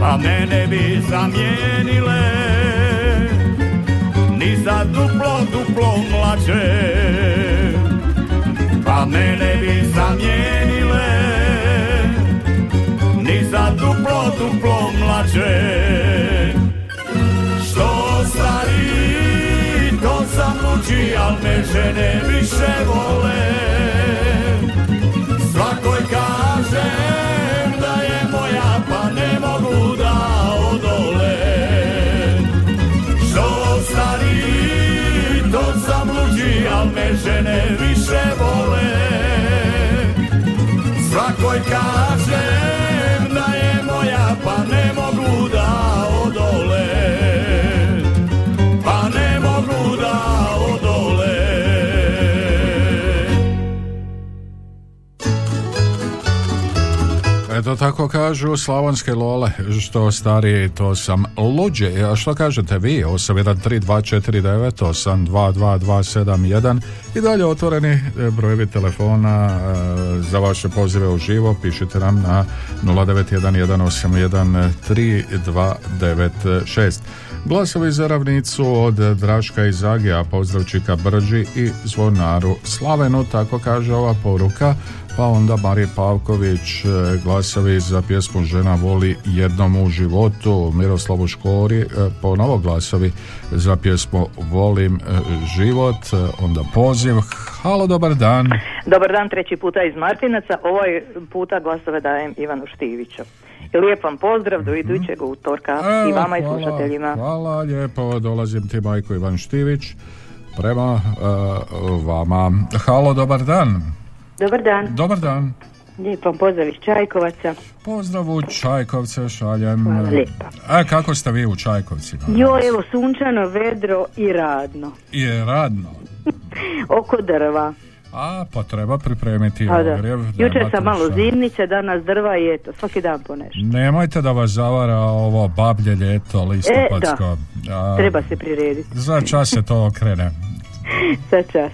Pa mene bi zamijenile Ni za duplo, duplo mlađe. Pa mene bi zamijenile Ni za duplo, duplo mlađe luđi, al me žene više vole. Svakoj kažem da je moja, pa ne mogu da odole. Što stari, to sam luđi, al me žene više vole. Svakoj kažem da je moja, pa ne mogu Eto tako kažu slavonske lole, što starije to sam luđe. A što kažete vi? 813249822271 i dalje otvoreni e, brojevi telefona e, za vaše pozive u živo. Pišite nam na 0911813296. Glasovi za ravnicu od Draška i Zagija, pozdrav Čika Brđi i Zvonaru Slavenu, tako kaže ova poruka. Pa onda Marije Pavković, e, glasovi za pjesmu Žena voli jednom u životu, Miroslavu Škori, e, ponovo glasovi za pjesmu Volim e, život, onda poziv. Halo, dobar dan. Dobar dan, treći puta iz Martinaca. Ovaj puta glasove dajem Ivanu Štiviću. I lijep vam pozdrav do idućeg utorka i vama i Evo, hvala, slušateljima. Hvala lijepo, dolazim ti Majko Ivan Štivić prema e, vama. Halo, dobar dan. Dobar dan, Dobar dan. lijep vam pozdrav iz Čajkovaca. Pozdrav u Čajkovce šaljem. Hvala lijepa. A kako ste vi u Čajkovcima? Jo, evo sunčano, vedro i radno. I je radno. Oko drva. A, pa treba pripremiti A da. ogrjev. Jučer sam malo šta. zimnice, danas drva i eto, svaki dan po nešto. Nemojte da vas zavara ovo bablje ljeto listopadsko. A, Treba se prirediti. Za čas se to okrene. Za čas.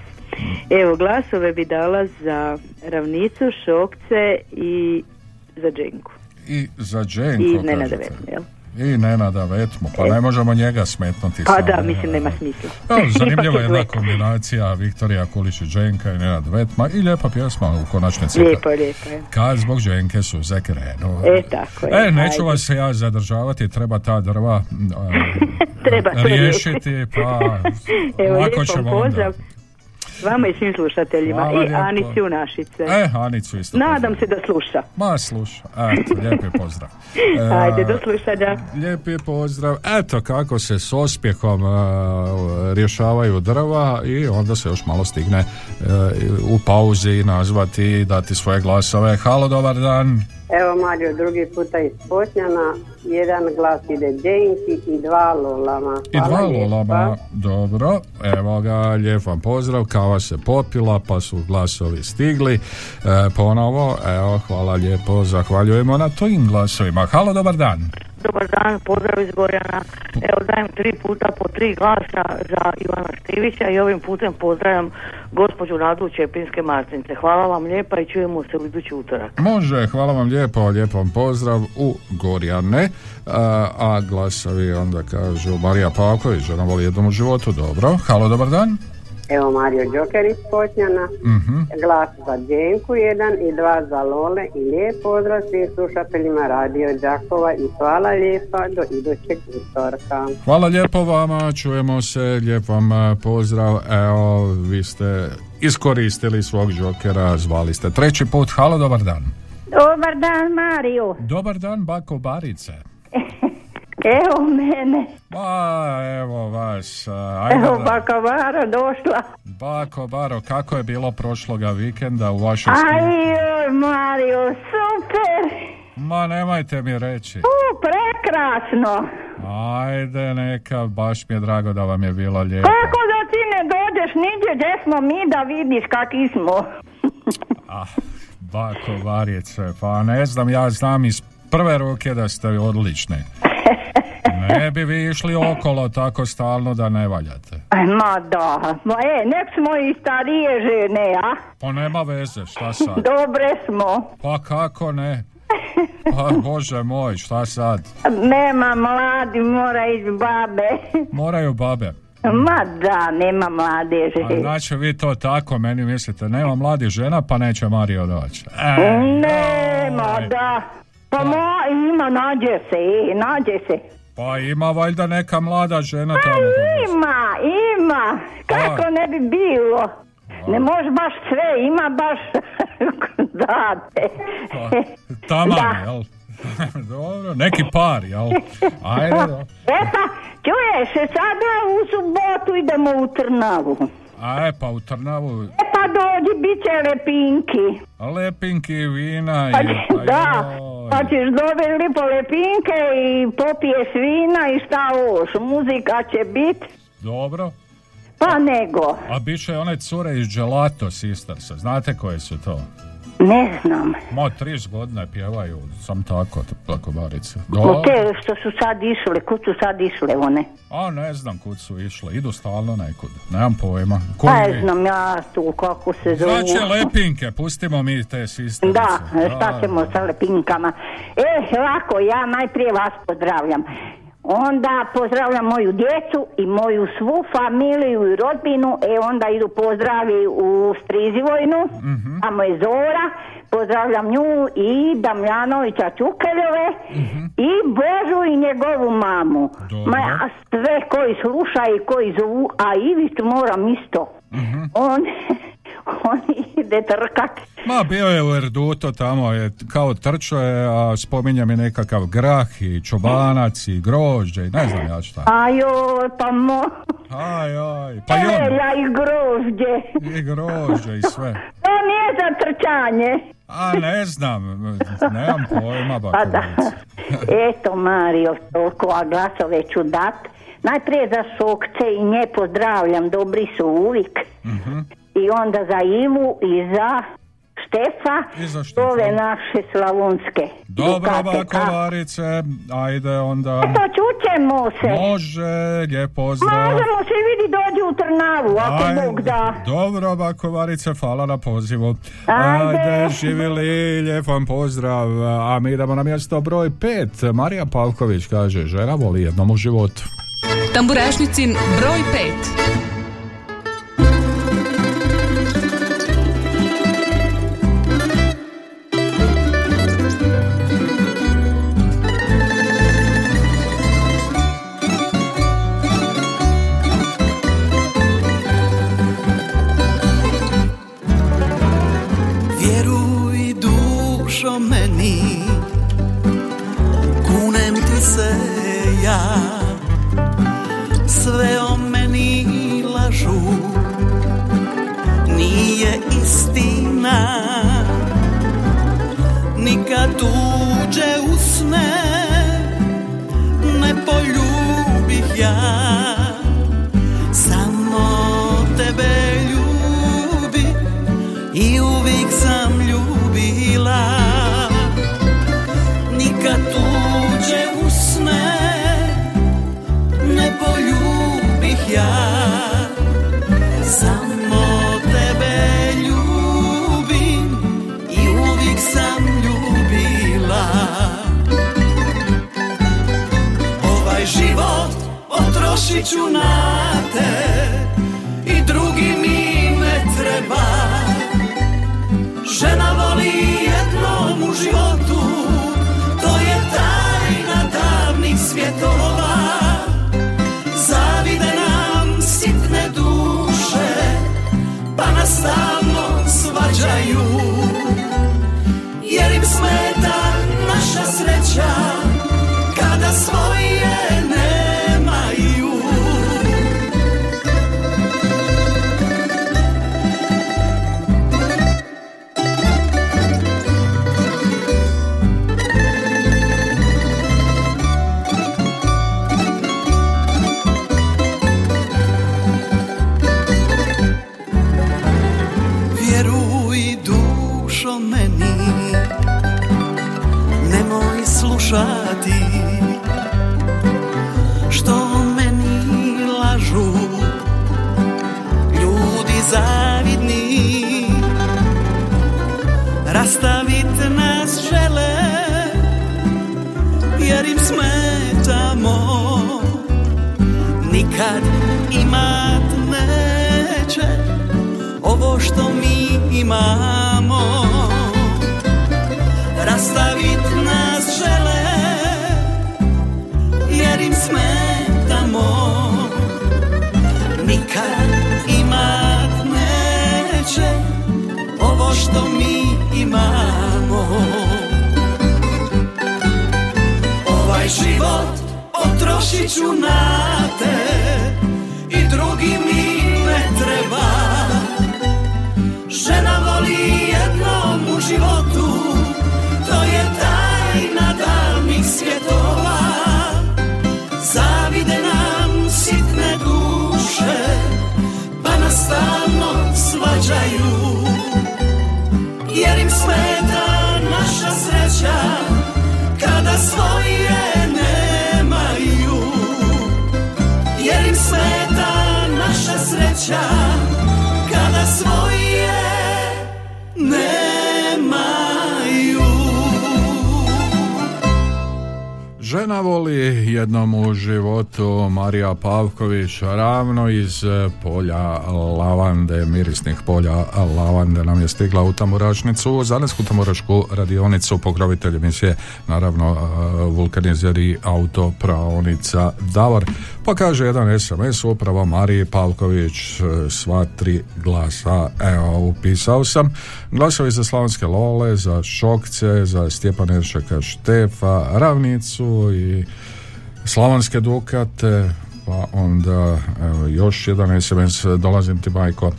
Evo, glasove bi dala za ravnicu, šokce i za dženku. I za Dženko, I Nenada. Vetmu, jel? I Nenada pa ne možemo njega smetnuti. Pa da, mislim, nema smisla. Evo, zanimljiva je jedna kombinacija Viktorija Kulić i Dženka i Nenad Vetma i lijepa pjesma u konačnici. Lijepo, lijepo je. Kad zbog Dženke su za krenu. E, tako je. E, neću vas se ja zadržavati, treba ta drva a, Treba riješiti, pa Evo, lako lijep vam ćemo onda. Vama i svim slušateljima. Hvala I. Anici u Našice. E, Anicu isto. Nadam se da sluša. Ma, sluša. Eto, lijepi pozdrav. E, Ajde, do slušanja. Lijepi pozdrav. Eto kako se s ospjehom e, rješavaju drva i onda se još malo stigne e, u pauzi nazvati i dati svoje glasove. Halo, dobar dan. Evo Mario, drugi puta iz Potnjana, jedan glas ide Dženki i dva Lolama. I dva lijepa. lolama. Dobro, evo ga, lijep vam pozdrav. Kava se popila, pa su glasovi stigli. E, ponovo, evo, hvala lijepo, zahvaljujemo na tojim glasovima. Halo, dobar dan. Dobar dan, pozdrav iz Gorjana. Evo dajem tri puta po tri glasa za Ivana Štivića i ovim putem pozdravljam gospođu Radu Čepinske Martince. Hvala vam lijepa i čujemo se u idući utorak. Može, hvala vam lijepo, lijep vam pozdrav u Gorjane. A, a glasovi onda kažu Marija Pavković, žena voli jednom u životu, dobro. Halo, dobar dan. Evo Mario Đoker iz Potnjana, Mhm. glas za Dženku jedan i dva za Lole i lijep pozdrav svim slušateljima Radio Đakova i hvala lijepa do idućeg utorka. Hvala lijepo vama, čujemo se, lijep vam e, pozdrav. Evo, vi ste iskoristili svog džokera, zvali ste treći put. Halo, dobar dan. Dobar dan, Mario. Dobar dan, bako Barice. Evo mene. Pa, evo vas. Ajde, Evo da- baka Vara došla. Bako Baro, kako je bilo prošloga vikenda u vašoj Aj, studi? joj, Mario, super. Ma nemojte mi reći. U, prekrasno. Ajde, neka, baš mi je drago da vam je bilo lijepo. Kako da ti ne dođeš niđe gdje smo mi da vidiš kakvi smo. Ah, bako Varice, pa ne znam, ja znam iz prve ruke da ste odlični. Ne bi vi išli okolo tako stalno da ne valjate. Aj, Ma da, ma e, nek smo i starije žene, a? Pa nema veze, šta sad? Dobre smo. Pa kako ne? Pa bože moj, šta sad? Nema mladi, mora ići babe. Moraju babe. Ma da, nema mladeže. A znači vi to tako meni mislite, nema mladih žena pa neće Mario doći. E, Nema, da. Pa mo, ima, nađe se, e, nađe se. pa ima valjda neka mlada žena tamo. Ima, ima. Kako ne bi bilo? Ne može baš sve, ima baš date. Taman, Da. jel? Dobro, neki par, jel? Ajde, do. E pa, čuješ, sada u subotu idemo u Trnavu. A e, pa u Trnavu E pa dođi, bit će lepinki. lepinki, vina Pa, i... Pa da, pa ćeš dobiti lipo lepinke i popiješ vina i šta još, muzika će bit, Dobro. pa nego, A bit će one cure iz Gelato Sistersa. Znate koje su to? Ne znam. Ma, 30 godine pjevaju, sam tako, tako barice. No te što su sad išle, kud su sad išle one? A ne znam kud su išle, idu stalno nekud, nemam pojma. Koji ne znam ja tu kako se zovu. Znači lepinke, pustimo mi te sisterice. Da, šta ćemo sa lepinkama. E, ovako, ja najprije vas pozdravljam. Onda pozdravljam moju djecu i moju svu familiju i rodbinu. E, onda idu pozdravi u Strizivojnu, tamo je Zora. Pozdravljam nju i Damjanovića Čukeljove i Božu i njegovu mamu. Ma, sve koji slušaju i koji zovu, a Ivicu moram isto. On, on ide trkat. Ma bio je u Erduto tamo, je kao trčo je, a spominja mi nekakav grah i čobanac i grožđe i ne znam ja šta. Ajoj, pa mo... Aj, aj, pa i on, Elja i grožđe. i grožđe i sve. To nije za trčanje. A ne znam, nemam pojma, Pa da. Eto, Mario, toliko, a glasove ću dat. Najprije za Sokce i nje pozdravljam, dobri su uvijek. Mhm. I onda za Ivu i za Štefa, I za Štefa. ove naše slavonske. Dobro, Dukate, bako ka- Barice, ajde onda. Eto, čućemo se. Može, lijep pozdrav. Možemo se vidi dođi u Trnavu, ako Ajde. Bog da. Dobro, bako Varice, hvala na pozivu. Ajde. živjeli, lijep vam pozdrav. A mi idemo na mjesto broj pet. Marija Pavković kaže, žena voli jednom u životu. Tamburašnicin broj 5. Pavković ravno iz e, polja lavande, mirisnih polja lavande nam je stigla u Tamburašnicu, Zalesku Tamburašku radionicu, pokrovitelj emisije, naravno e, vulkanizeri autopraonica Davor. Pa kaže jedan SMS upravo Mariji Pavković, e, sva tri glasa, evo upisao sam. Glasovi za Slavonske Lole, za Šokce, za Stjepan Eršaka Štefa, Ravnicu i Slavonske Dukate, pa onda evo, još jedan SMS dolazim ti majko e,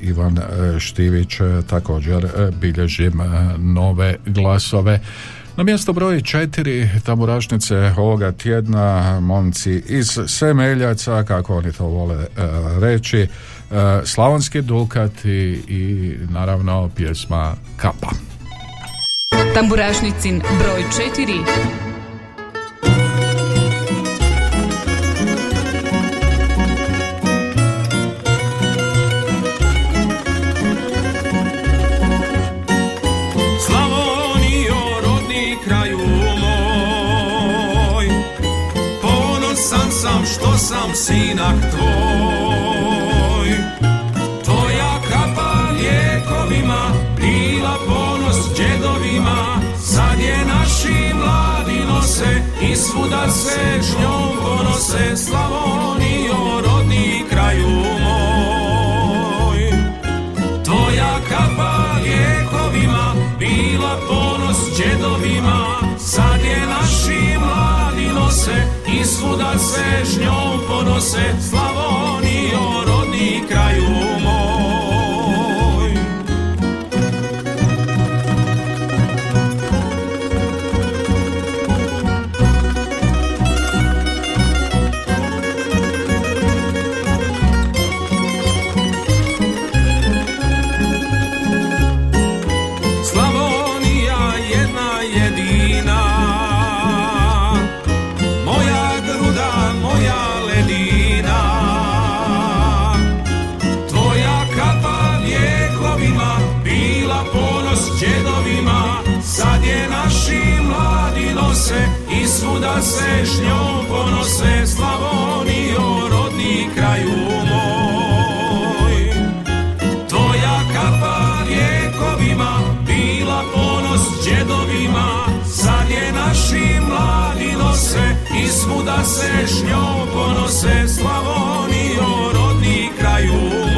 Ivan e, Štivić e, također bilježim nove glasove na mjesto broj četiri tamburašnice ovoga tjedna momci iz Semeljaca, kako oni to vole reći, Slavonski Dukat i, i naravno pjesma Kapa. Tamburašnicin broj 4. sam sinak tvoj. Tvoja kapa lijekovima Bila ponos džedovima. Sad je naši mladi nose I svuda se s njom ponose. Slavonijo, rodni kraju moj. Tvoja kapa lijekovima bila ponos džedovima. Sad je naši mladi nose Svuda se s njom ponose. Slavonijo njom ponose Slavonijo rodni kraju moj. Tvoja kapa vjekovima bila ponos džedovima Sad je naši mladi nose i svuda se s njom ponose Slavonijo rodni kraju moj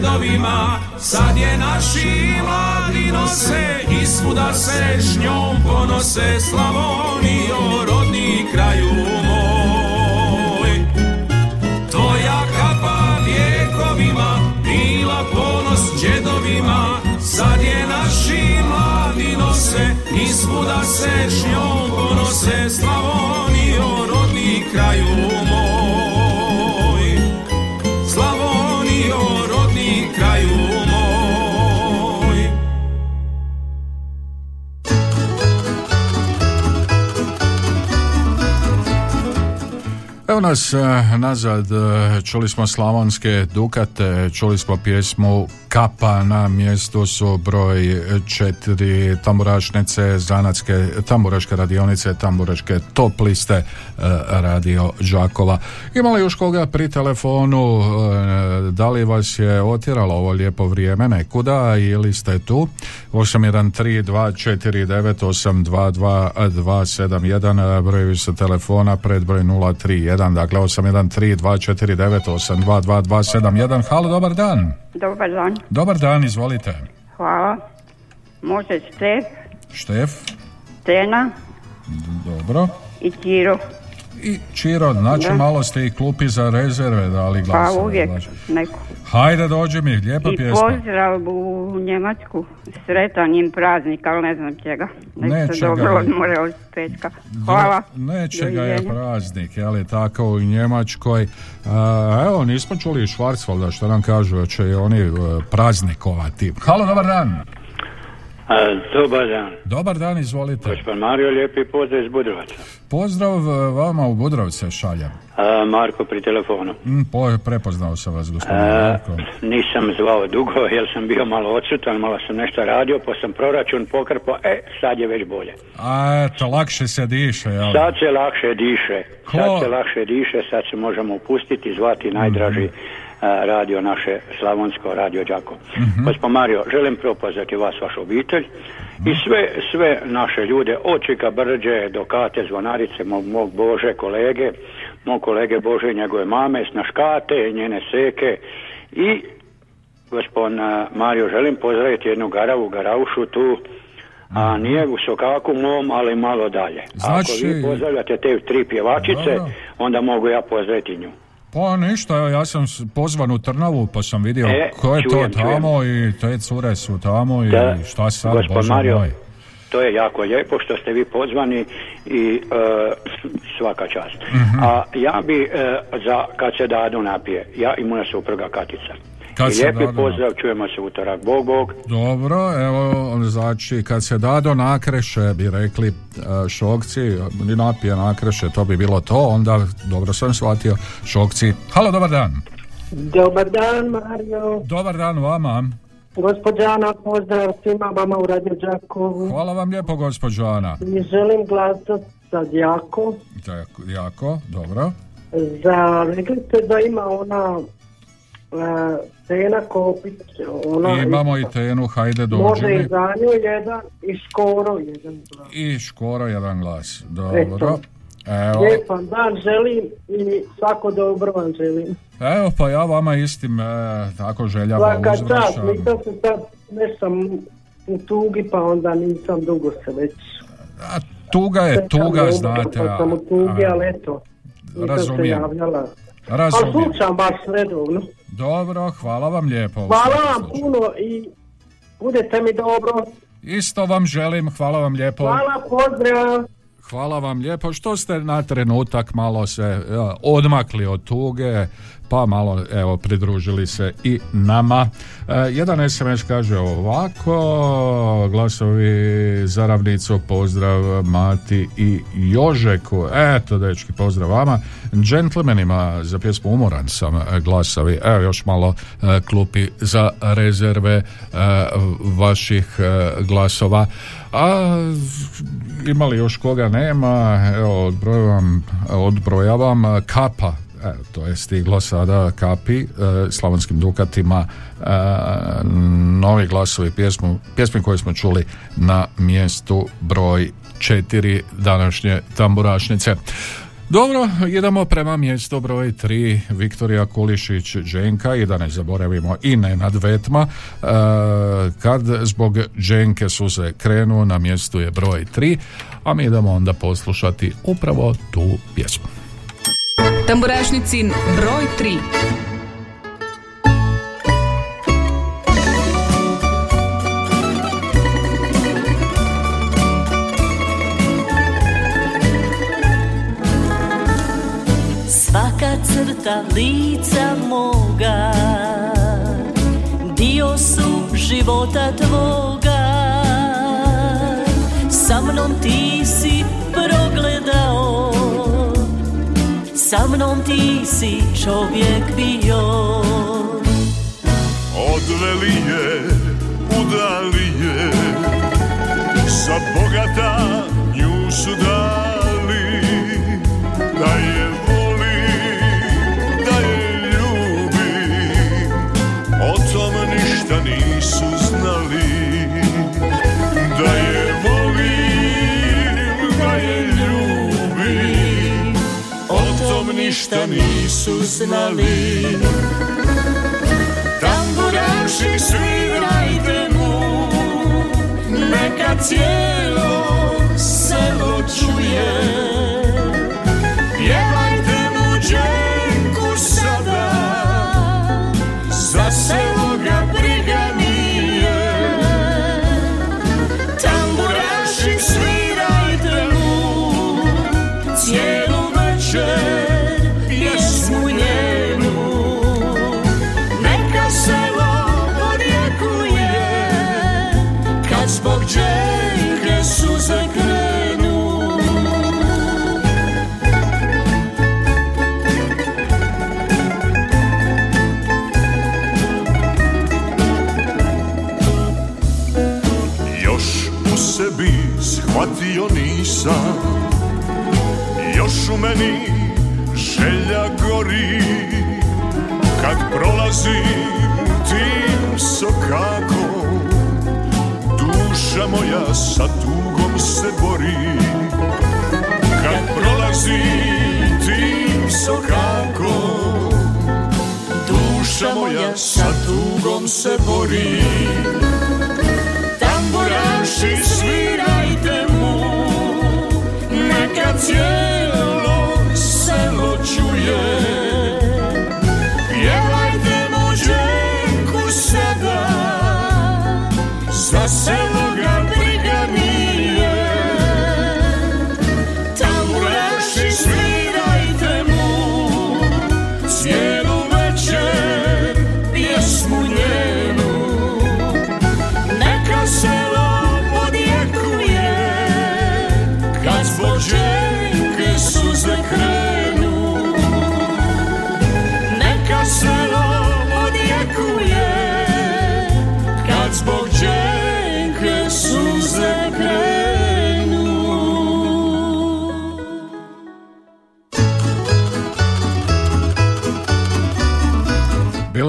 ponos džedovima Sad je naši mladi nose i svuda se s njom ponose Slavonijo rodni kraju moj. Tvoja kapa vjekovima bila ponos džedovima. Sad je naši mladi nose i svuda se s njom ponose Slavonijo rodni kraju moj Evo nas e, nazad, e, čuli smo slavonske dukate, čuli smo pjesmu Kapa na mjestu su broj četiri tamburašnice, zanatske tamburaške radionice, tamburaške top liste e, radio Đakova. Ima li još koga pri telefonu, e, da li vas je otjeralo ovo lijepo vrijeme nekuda ili ste tu? 813249822271 brojevi su telefona pred broj 031 dakle 813249822271 Halo, dobar dan. Dobar dan. Dobar dan, izvolite. Hvala. Može Štef, Štef, Tena dobro. i Čiro. I Čiro, znači Da. malo ste i klupi za rezerve dali Pa glasove. uvijek znači. neko. Hajde dođi mi, lijepa I pjesma. pozdrav u Njemačku. Sretan im praznik, ali ne znam čega. Nek se Nečega dobro je. odmore od petka. Hvala. Nečega je praznik, je li tako u Njemačkoj. A, evo, nismo čuli Švarcvalda što nam kažu, da će i oni e, praznikovati. Halo, dobar dan. Dobar dan. Dobar dan, izvolite. Gospod Mario, lijepi pozdrav iz Budrovaca. Pozdrav e, vama u Budrovce šaljem. A, Marko pri telefonu. Mm, po, prepoznao sam vas, gospodine A, Marko. nisam zvao dugo jer sam bio malo odsutan, malo sam nešto radio, pa sam proračun pokrpao, e, sad je već bolje. A eto, lakše se diše, jel? Sad se lakše diše, Ko? sad se lakše diše, sad se možemo upustiti, zvati najdraži Mhm. Radio naše Slavonsko, radio Đako. Mhm. Gospod Mario, želim propoznati vas, vašu obitelj i sve, sve naše ljude, od Čika Brđe do Kate Zvonarice, mog, mog Bože kolege, mog kolege Bože i njegove mame, Snaškate, njene seke i gospodin a, Mario, želim pozdraviti jednu garavu, garaušu tu, a nije u sokaku mom, ali malo dalje. Znači- Ako vi pozdravljate te tri pjevačice, Dobro. onda mogu ja pozdraviti nju. Pa ništa, evo, ja sam pozvan u Trnavu pa sam vidio E, ko je čujem, to tamo i te cure su tamo i Da, šta sad, bože Mario, moj. To je jako lijepo što ste vi pozvani i e, svaka čast. Mhm. A ja bi e, za kad se dadu napije, ja i moja supruga Katica. Kad I se lijepi dadu pozdrav, čujemo se utorak. Bog, Bog. Dobro, evo, znači, kad se dado nakreše, bi rekli e, šokci, ni napije nakreše, to bi bilo to, onda, dobro sam shvatio, šokci. Halo, dobar dan. Dobar dan, Mario. Dobar dan vama. Gospođa Ana, pozdrav svima vama u Radio Đakovu. Hvala vam lijepo, gospođo Ana. I želim glasati za Đako. Jako, jako, dobro. Za, rekli ste da ima ona Tena Kopić, ona Imamo i tenu, hajde dođi može i za nju jedan i skoro jedan glas. I škoro jedan glas. Dobro. Eto. Evo, Lijepan dan želim i svako dobro vam želim. evo pa ja vama istim e, tako željama Svaka uzvraćam. nisam se sad, sam u tugi pa onda nisam dugo se već. Tuga je tuga, dobro, znate. Pa sam u tugi, a- ali eto, nisam se Razumijem. javljala. Razumijem. Ali slušam baš redovno. Dobro, hvala vam lijepo. Hvala vam slučaju. puno i budete mi dobro. Isto vam želim, hvala vam lijepo. Hvala, pozdrav. Hvala vam lijepo što ste na trenutak malo se e, odmakli od tuge, pa malo evo pridružili se i nama. E, jedan SMS kaže ovako, glasovi za ravnicu, pozdrav Mati i Jožeku. Eto, dečki, pozdrav vama. Džentlmenima za pjesmu Umoran sam e, glasovi. Evo još malo e, klupi za rezerve e, vaših e, glasova. A imali još koga? Nema, evo odbrojavam, odbrojavam kapa. Evo, to je stiglo sada kapi e, slavonskim dukatima e, novi glasovi pjesmu, pjesmi koje smo čuli na mjestu broj četiri današnje tamburašnice dobro, idemo prema mjestu broj 3 Viktorija Kulišić Dženka i da ne zaboravimo i Nenad Vetma. E, kad zbog Dženke suze krenu na mjestu je broj 3 a mi idemo onda poslušati upravo tu pjesmu. Tamburašnicin broj 3 crta lica moga. Dio su života tvoga. Sa mnom ti si progledao. Sa mnom ti si čovjek bio. Odveli je, udali je. Sa bogata nju su dali ništa nisu znali. Tamburaši svirajte meni želja gori. Kad prolazim tim sokakom Duša moja sa tugom se bori. Kad prolazim tim sokakom Duša moja sa tugom se bori. Tamburaši svirajte mu Neka cijelo čuje Pjevajte mu dženku sada Za selo ga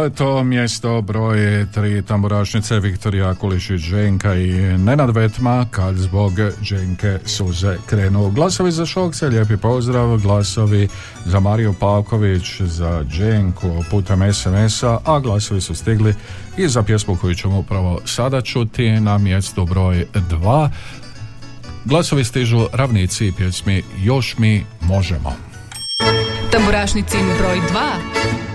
Mileto, mjesto broj tri tamburašnice Viktorija Kulišić Ženka i Nenad Vetma kad zbog Ženke suze krenu. Glasovi za Šokce, lijepi pozdrav, glasovi za Mariju Pavković, za Dženku putem SMS-a, a glasovi su stigli i za pjesmu koju ćemo upravo sada čuti na mjestu broj 2. Glasovi stižu ravnici pjesmi Još mi možemo. Tamburašnicin broj 2.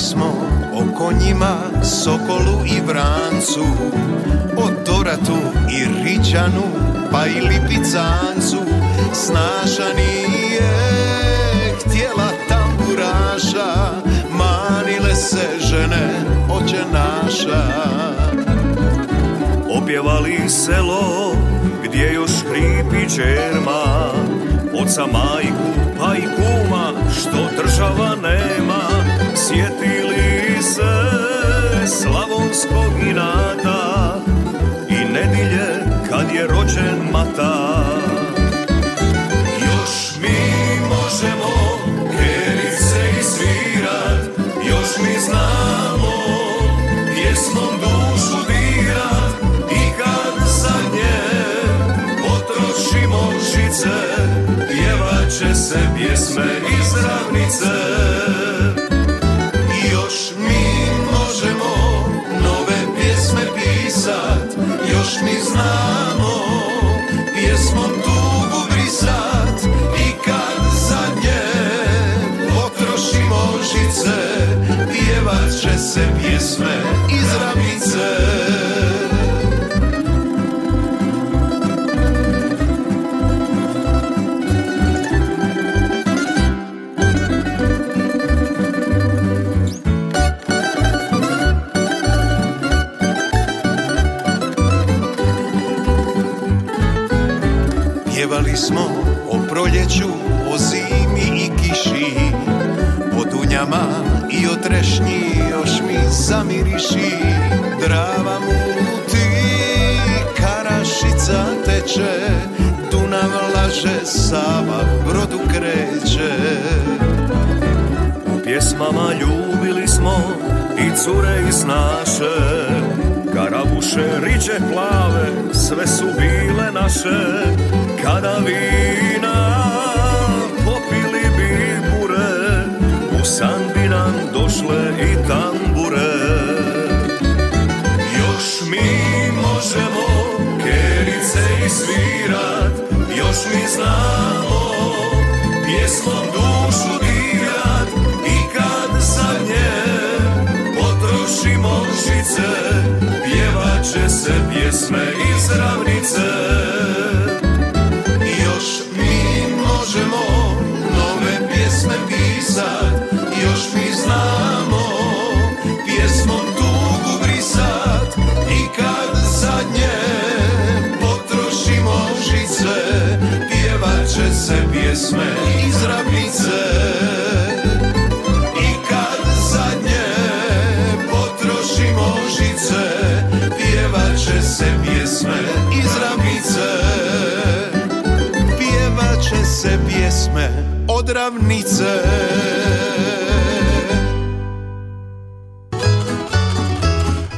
smo o konjima, sokolu i vrancu, o doratu i ričanu, pa i lipicancu, snaša nije htjela tamburaša, manile se žene oče naša. Opjevali selo gdje još hripi čerma, oca majku pa i kuma što država nema, sjetili se slavonskog inata i nedilje kad je rođen mata. Još mi možemo kerice i svirat, još mi znamo pjesmom dušu dirat i kad za nje potrošimo žice, pjevat će se pjesme iz ravnice. Pjesme iz ravnice. Pjevali smo o proljeću, o zimi i kiši O dunjama i o trešnji još mi zamiriši Drava muti, karašica teče Dunav laže, Sava brodu kreće. U pjesmama ljubili smo i cure iz naše Karabuše, riđe plave, sve su bile naše. Kada vina popili bi bure U san nam došle i tambure svirat Još mi znamo pjesmom dušu dirat I kad za nje potrošimo žice Pjevat će se pjesme iz ravnice. Još mi možemo nove pjesme pisat od ravnice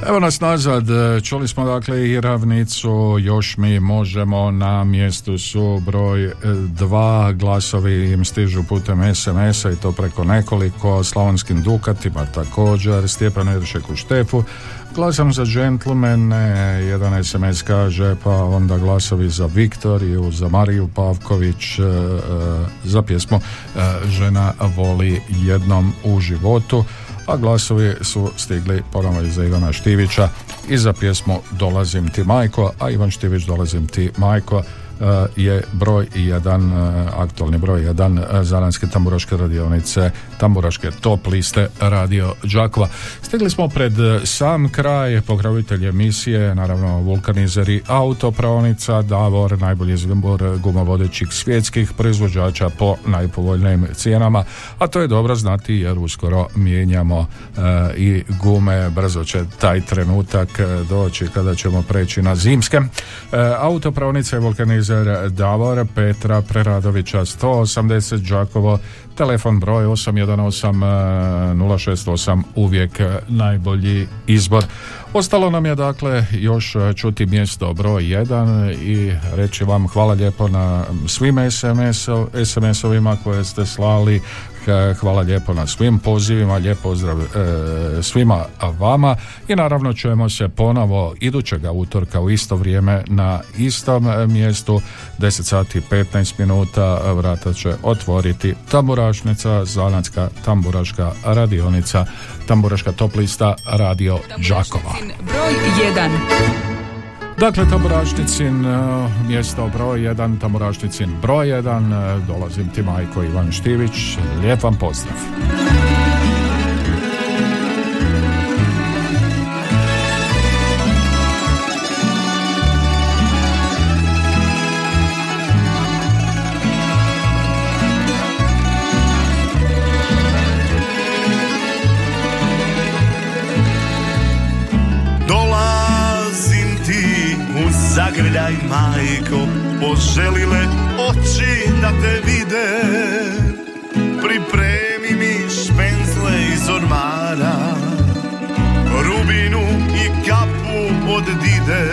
Evo nas nazad, čuli smo dakle i ravnicu, još mi možemo na mjestu su broj e, dva, glasovi im stižu putem SMS-a i to preko nekoliko, Slavonskim Dukatima također, Stjepan Eršek u Štefu, glasam za džentlmene, jedan SMS kaže pa onda glasovi za Viktoriju, za Mariju Pavković, e, e, za pjesmu Žena voli jednom u životu, a glasovi su stigli ponovno iza Ivana Štivića. I za pjesmu Dolazim ti majko, a Ivan Štivić Dolazim ti majko e, je broj jedan, e, aktualni broj jedan e, Zaranske tamburaške radionice, tamburaške top liste Radio Đakova. Stigli smo pred sam kraj, pokrovitelj emisije, naravno vulkanizeri autopravnica, Davor, najbolji izbor gumovodećih svjetskih proizvođača po najpovoljnijim cijenama, a to je dobro znati jer uskoro mijenjamo i gume, brzo će taj trenutak doći kada ćemo preći na zimske. autopravnica je vulkanizer Davor Petra Preradovića. 180 Đakovo telefon broj 818 068 uvijek najbolji izbor. Ostalo nam je dakle još čuti mjesto broj 1 i reći vam hvala lijepo na svim SMS-ovima koje ste slali hvala lijepo na svim pozivima, lijep pozdrav e, svima vama. I naravno čujemo se ponovo idućega utorka u isto vrijeme na istom mjestu. 10 sati 15 minuta vrata će otvoriti tamburašnica, Zanatska tamburaška radionica, tamburaška toplista Radio Đakova. Broj 1 Dakle, Tamburašnicin e, mjesto broj 1, Tamburašnicin broj 1, e, dolazim ti majko Ivan Štivić, lijep vam pozdrav. Zagrljaj majko, poželile oči da te vide. Pripremi mi špenzle iz ormara Rubinu i kapu od dide.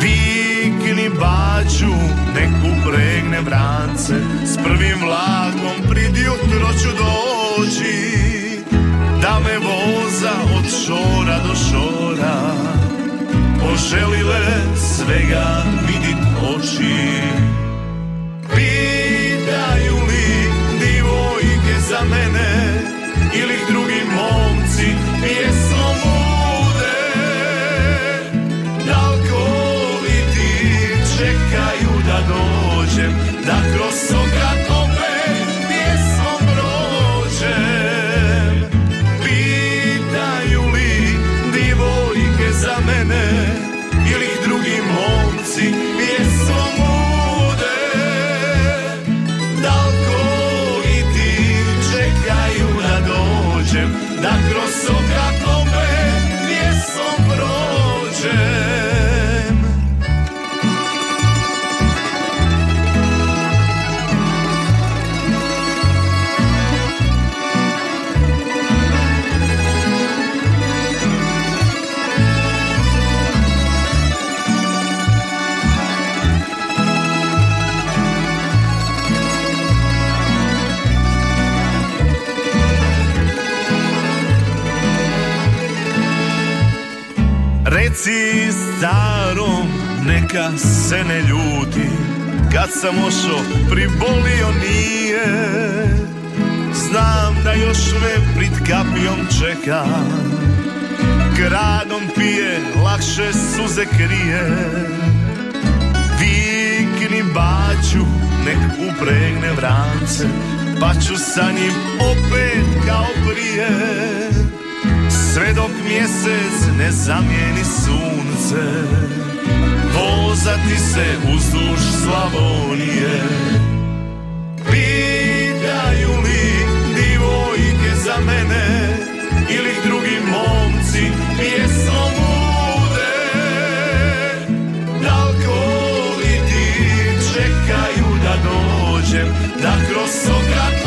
Vikni baču, nek upregne vrance S prvim vlakom prid jutro ću doći Da me voza od šora do šora poželile svega vidit oči. Pitaju li divojke za mene ili drugi momci pjesmom neka se ne ljuti Kad sam ošo pribolio nije. Znam da još me prid kapijom čeka Gradom pije, lakše suze krije. Vikni baću, nek upregne vrance Pa ću sa njim opet kao prije. Sve dok mjesec ne zamijeni sunce vozati se uzduž Slavonije. Pitaju li divojke za mene ili drugi momci pjesmom bude? Dalko li ti čekaju da dođem, da kroz sokrat